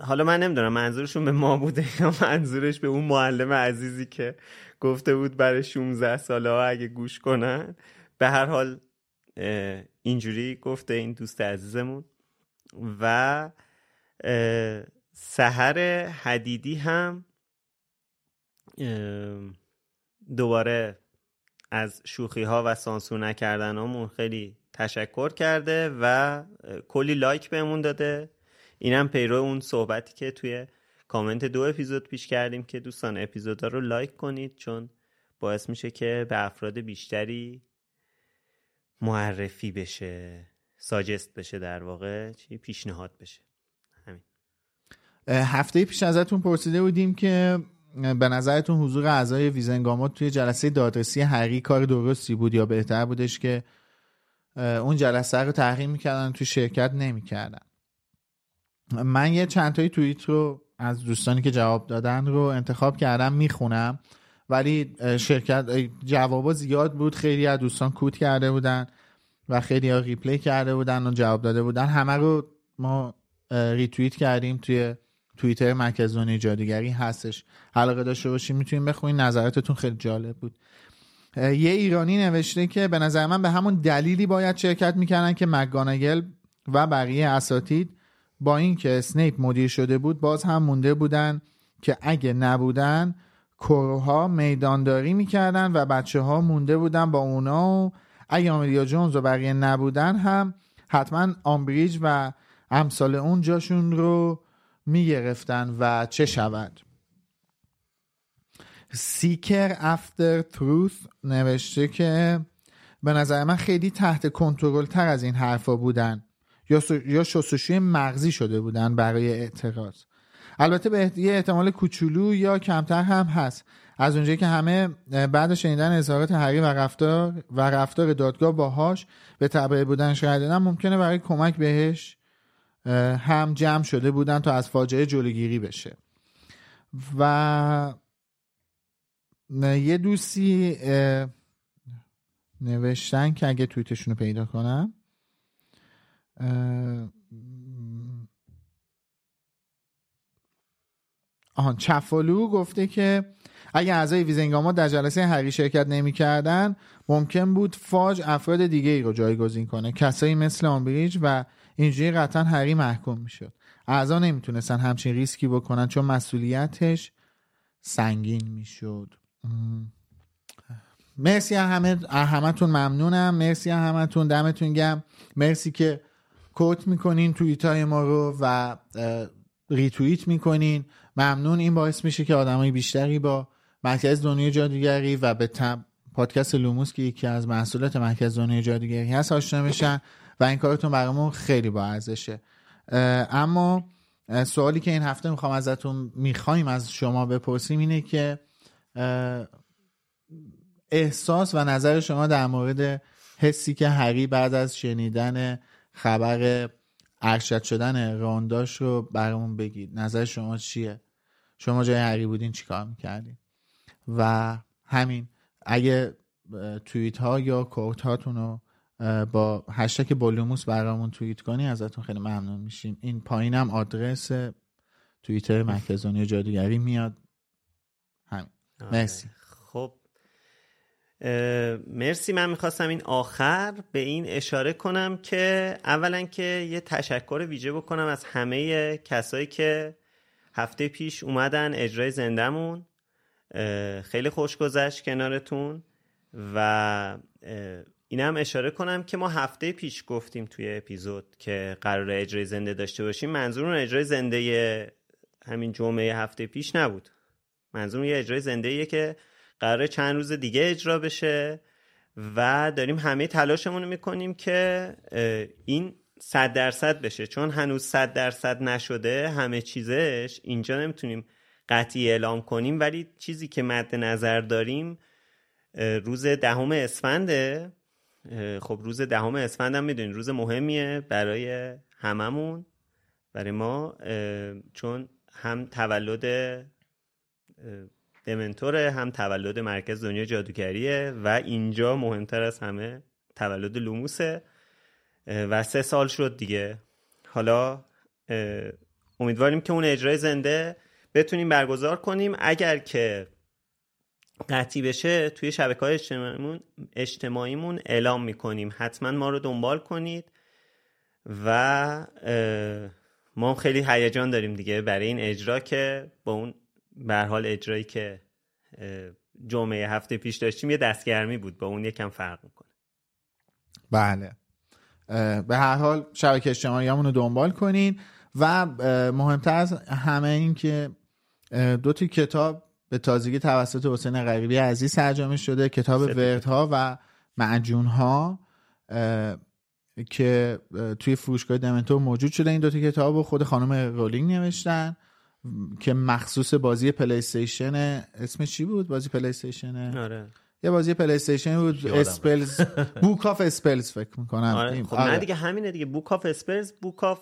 حالا من نمی‌دونم منظورشون به ما بوده یا منظورش به اون معلم عزیزی که گفته بود برای 16 ساله ها اگه گوش کنن. به هر حال اینجوری گفته این دوست عزیزمون. و سهر حدیدی هم دوباره از شوخی ها و سانسور نکردن خیلی تشکر کرده و کلی لایک بهمون داده. اینم پیرو اون صحبتی که توی کامنت دو اپیزود پیش کردیم که دوستان اپیزودا رو لایک کنید چون باعث میشه که به افراد بیشتری معرفی بشه ساجست بشه در واقع چی؟ پیشنهاد بشه. همین. هفته پیش ازتون پرسیده بودیم که به نظرتون حضور اعضای ویزنگامات توی جلسه دادرسی حقی کار درستی بود یا بهتر بودش که اون جلسه رو تحقیم می‌کردن توی شرکت نمی‌کردن؟ من یه چند تایی توییت رو از دوستانی که جواب دادن رو انتخاب کردم می‌خونم. ولی شرکت جوابا زیاد بود. خیلی از دوستان quote کرده بودن و خیلی ها reply کرده بودن و جواب داده بودن. همه رو ما ریتویت کردیم توی توییتر مرکز دنیای جادوگری هستش. علاقه داشته باشین می‌تونین بخونین نظراتتون خیلی جالب بود. یه ایرانی نوشته که به نظر من به همون دلیلی باید شرکت می‌کردن که مک‌گونگال و بقیه اساتید با اینکه اسنیپ مدیر شده بود باز هم مونده بودن که اگه نبودن کروها میدانداری می‌کردن و بچه ها مونده بودن با اونا و اگه جونز و بقیه نبودن هم حتما آمبریج و امثال اون جاشون رو می‌گرفتن و چه شود. Seeker After Truth نوشته که به نظر من خیلی تحت کنترل تر از این حرفا بودن. یا, یا شستشوی مغزی شده بودن برای اعتراض. البته به یه احتمال کوچولو یا کمتر هم هست. از اونجایی که همه بعد شنیدن اظهارات هری و رفتار و رفتار دادگاه باهاش به تبعه بودن شاید ممکنه برای کمک بهش هم جمع شده بودن تا از فاجعه جلوگیری بشه. و یه دوستی نوشتن که اگه تویتشون رو پیدا کنم. آهان چفالو گفته که اگه اعضای ویزنگاما در جلسه هری شرکت نمی‌کردن ممکن بود فاج افراد دیگه ای رو جایگزین کنه کسایی مثل آمبریج و اینجوری قطعا هری محکوم می‌شد. اعضا نمی‌تونستن همچین ریسکی بکنن چون مسئولیتش سنگین می‌شد. مرسی همه همتون ممنونم. مرسی همتون دمتون گرم مرسی که quote می‌کنین توییت های ما رو و ریتوییت می‌کنین. ممنون. این باعث میشه که آدمای بیشتری با مرکز دنیای جادوگری و به تبع پادکست لوموس که یکی از محصولات مرکز دنیای جادوگری هست آشنا بشن و این کارتون برامون خیلی با ارزشه. اما سوالی که این هفته می‌خوام ازتون می‌خوایم از شما بپرسیم اینه که احساس و نظر شما در مورد حسی که هری بعد از شنیدن خبر ارشد شدن رانداش رو برامون بگید. نظر شما چیه؟ شما جای هری بودین چیکار می‌کردین؟ و همین اگه توییت ها یا کوت هاتون رو با هشتک بولوموس برامون توییت کنی ازتون خیلی ممنون میشیم. این پایینم آدرس توییتر مرکز جادوگری میاد. همین. مرسی. مرسی من می‌خواستم این آخر به این اشاره کنم که اولا که یه تشکر ویژه بکنم از همه کسایی که هفته پیش اومدن اجرای زندهمون. خیلی خوش گذشت کنارتون و اینم اشاره کنم که ما هفته پیش گفتیم توی اپیزود که قرار اجرای زنده داشته باشیم. منظور اجرای زنده همین جمعه هفته پیش نبود. منظور یه اجرای زنده که قرار چند روز دیگه اجرا بشه و داریم همه تلاشمون رو می‌کنیم که این صد درصد بشه. چون هنوز صد درصد نشده همه چیزش اینجا نمی‌تونیم قطعی اعلام کنیم. ولی چیزی که مد نظر داریم روز دهم اسفنده. خب روز دهم اسفند هم می‌دونید روز مهمیه برای هممون برای ما چون هم تولد دمنتوره هم تولد مرکز دنیا جادوگریه و اینجا مهمتر از همه تولد لوموسه. و سه سال شد دیگه. حالا امیدواریم که اون اجرای زنده بتونیم برگزار کنیم. اگر که قطعی بشه توی شبکه های اجتماعیمون, اجتماعیمون اعلام می‌کنیم. حتما ما رو دنبال کنید و ما خیلی هیجان داریم دیگه برای این اجرا که با اون به حال اجرایی که جمعه هفته پیش داشتیم یه دستگرمی بود. با اون یکم فرق می‌کنه. بله. به هر حال شبکه اجتماعی رو دنبال کنین. و مهمتر از همه این که دو تا کتاب به تازگی توسط حسین غریبی عزیز ترجمه شده. کتاب وردها و معجونها که توی فروشگاه دمنتور موجود شده این دوتا کتاب و خود خانم رولینگ نوشتن. که مخصوص بازی پلی استیشن اسمش چی بود؟ بازی پلی استیشن آره. یه بازی پلی استیشن بود. اسپلز. بوک آف اسپلز فکر می‌کنم. آره. خب آره. نه دیگه همینه دیگه. بوک آف اسپلز بوک آف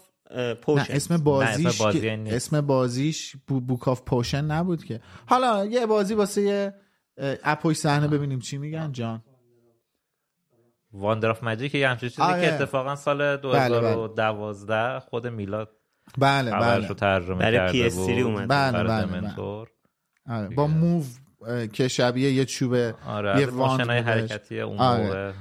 پوشن نه اسم بازیش بازی اسم بازیش بوک آف پوشن نبود که. حالا یه بازی واسه یه اپوی صحنه ببینیم چی میگن جان. واندر آف ماجیک یه همچین چیزی آره. که اتفاقا سال 2012 بله. بله. خود میلاد بله بله رو ترجمه برای PS3 بود اومده. بله، برای بله، بله. دمنتور. آره. با Move که شبیه یه چوب آره یه wand بودش. حرکتی اون آره.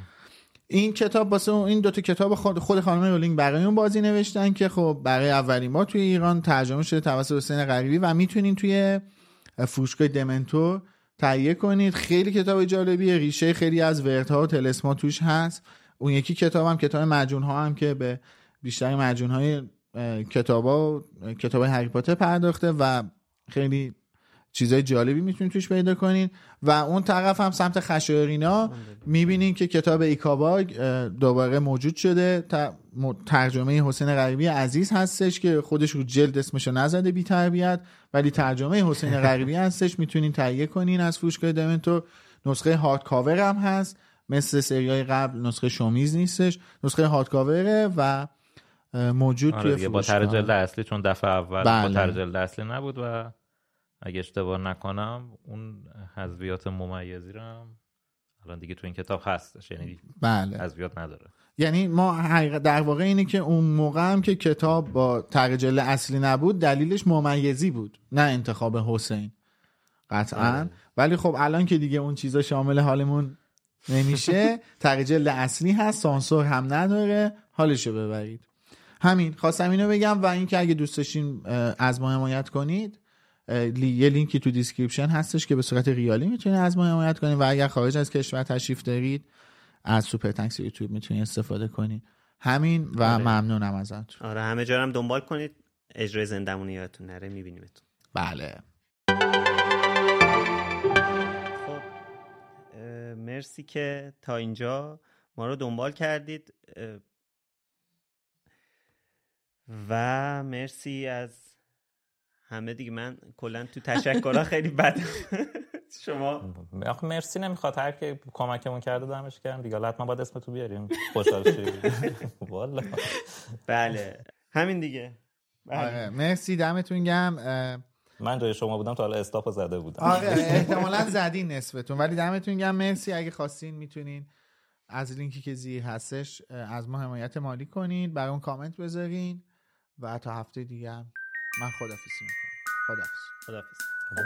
این کتاب واسه این دوتا کتاب خود, خود خانم رولینگ برای اون بازی نوشتن که خب برای اولین بار توی ایران ترجمه شده توسط حسین غریبی و می‌تونین توی فروشگاه دمنتور تهیه کنید خیلی کتاب جالبیه ریشه خیلی از وردها و تلسما توش هست اون یکی کتاب هم کتاب معجون ها هم که به بیشتر معجون های کتاب ها و کتاب هری پاتر پرداخته و خیلی چیزای جالبی می‌تونید توش پیدا کنین. و اون طرف هم سمت خشایرینا می‌بینین که کتاب ایکاباگ دوباره موجود شده. ترجمه حسین غریبی عزیز هستش که خودش رو جلد اسمشو نزده بی تربیت ولی ترجمه حسین غریبی هستش. می‌تونین تهیه کنین از فروشگاه دمنتور. نسخه hardcover هم هست. مثل سریای قبل نسخه شومیز نیستش. نسخه hardcover ه و موجود آره توی با فروشگاه تر جلد اصلی چون دفعه اول بله. با تر جلد اصلی نبود و اگه اشتباه نکنم اون حذویات ممیزی رو هم الان دیگه تو این کتاب هستش یعنی بله. حذویات نداره. یعنی ما حقیقت در واقع اینه که اون موقع هم که کتاب با تغییر جلد اصلی نبود دلیلش ممیزی بود نه انتخاب حسین. قطعا. آره. ولی خب الان که دیگه اون چیزا شامل حالمون نمیشه [laughs] تغییر جلد اصلی هست سانسور هم نداره حالشو ببرید. همین. خواستم اینو بگم و اینکه اگه دوست داشتین از ما حمایت کنید یه لینکی تو description هستش که به صورت ریالی می‌تونید از ما حمایت کنید و اگر خارج از کشور تشریف دارید از Super Thanks یوتیوب می‌تونید استفاده کنید. همین و آره. ممنونم ازتون. آره همه جا هم دنبال کنید. اجرای زندمون یادتون نره میبینیمتون بله. خب مرسی که تا اینجا ما رو دنبال کردید. و مرسی از همه دیگه. من کلا تو تشکرها خیلی بد [laughs] شما آخه مرسی نمی‌خواد. هر که کمکمون کرده دمش گرم دیگه. حالا حتما باید اسم تو بیاریم. خوشحال شدیم [laughs] والا. بله. همین دیگه. بله. آره. مرسی. دمتون گم من جای شما بودم تا حالا استاپو زده بودم. آره. احتمالا زدین نصفتون. ولی دمتون گم مرسی. اگه خواستین می‌تونین از لینکی که زیر هستش از ما حمایت مالی کنین. برای اون کامنت بذارین. و تا هفته دیگه هم من خدافیسی می‌کنم. خدافیز خدافظ Knox.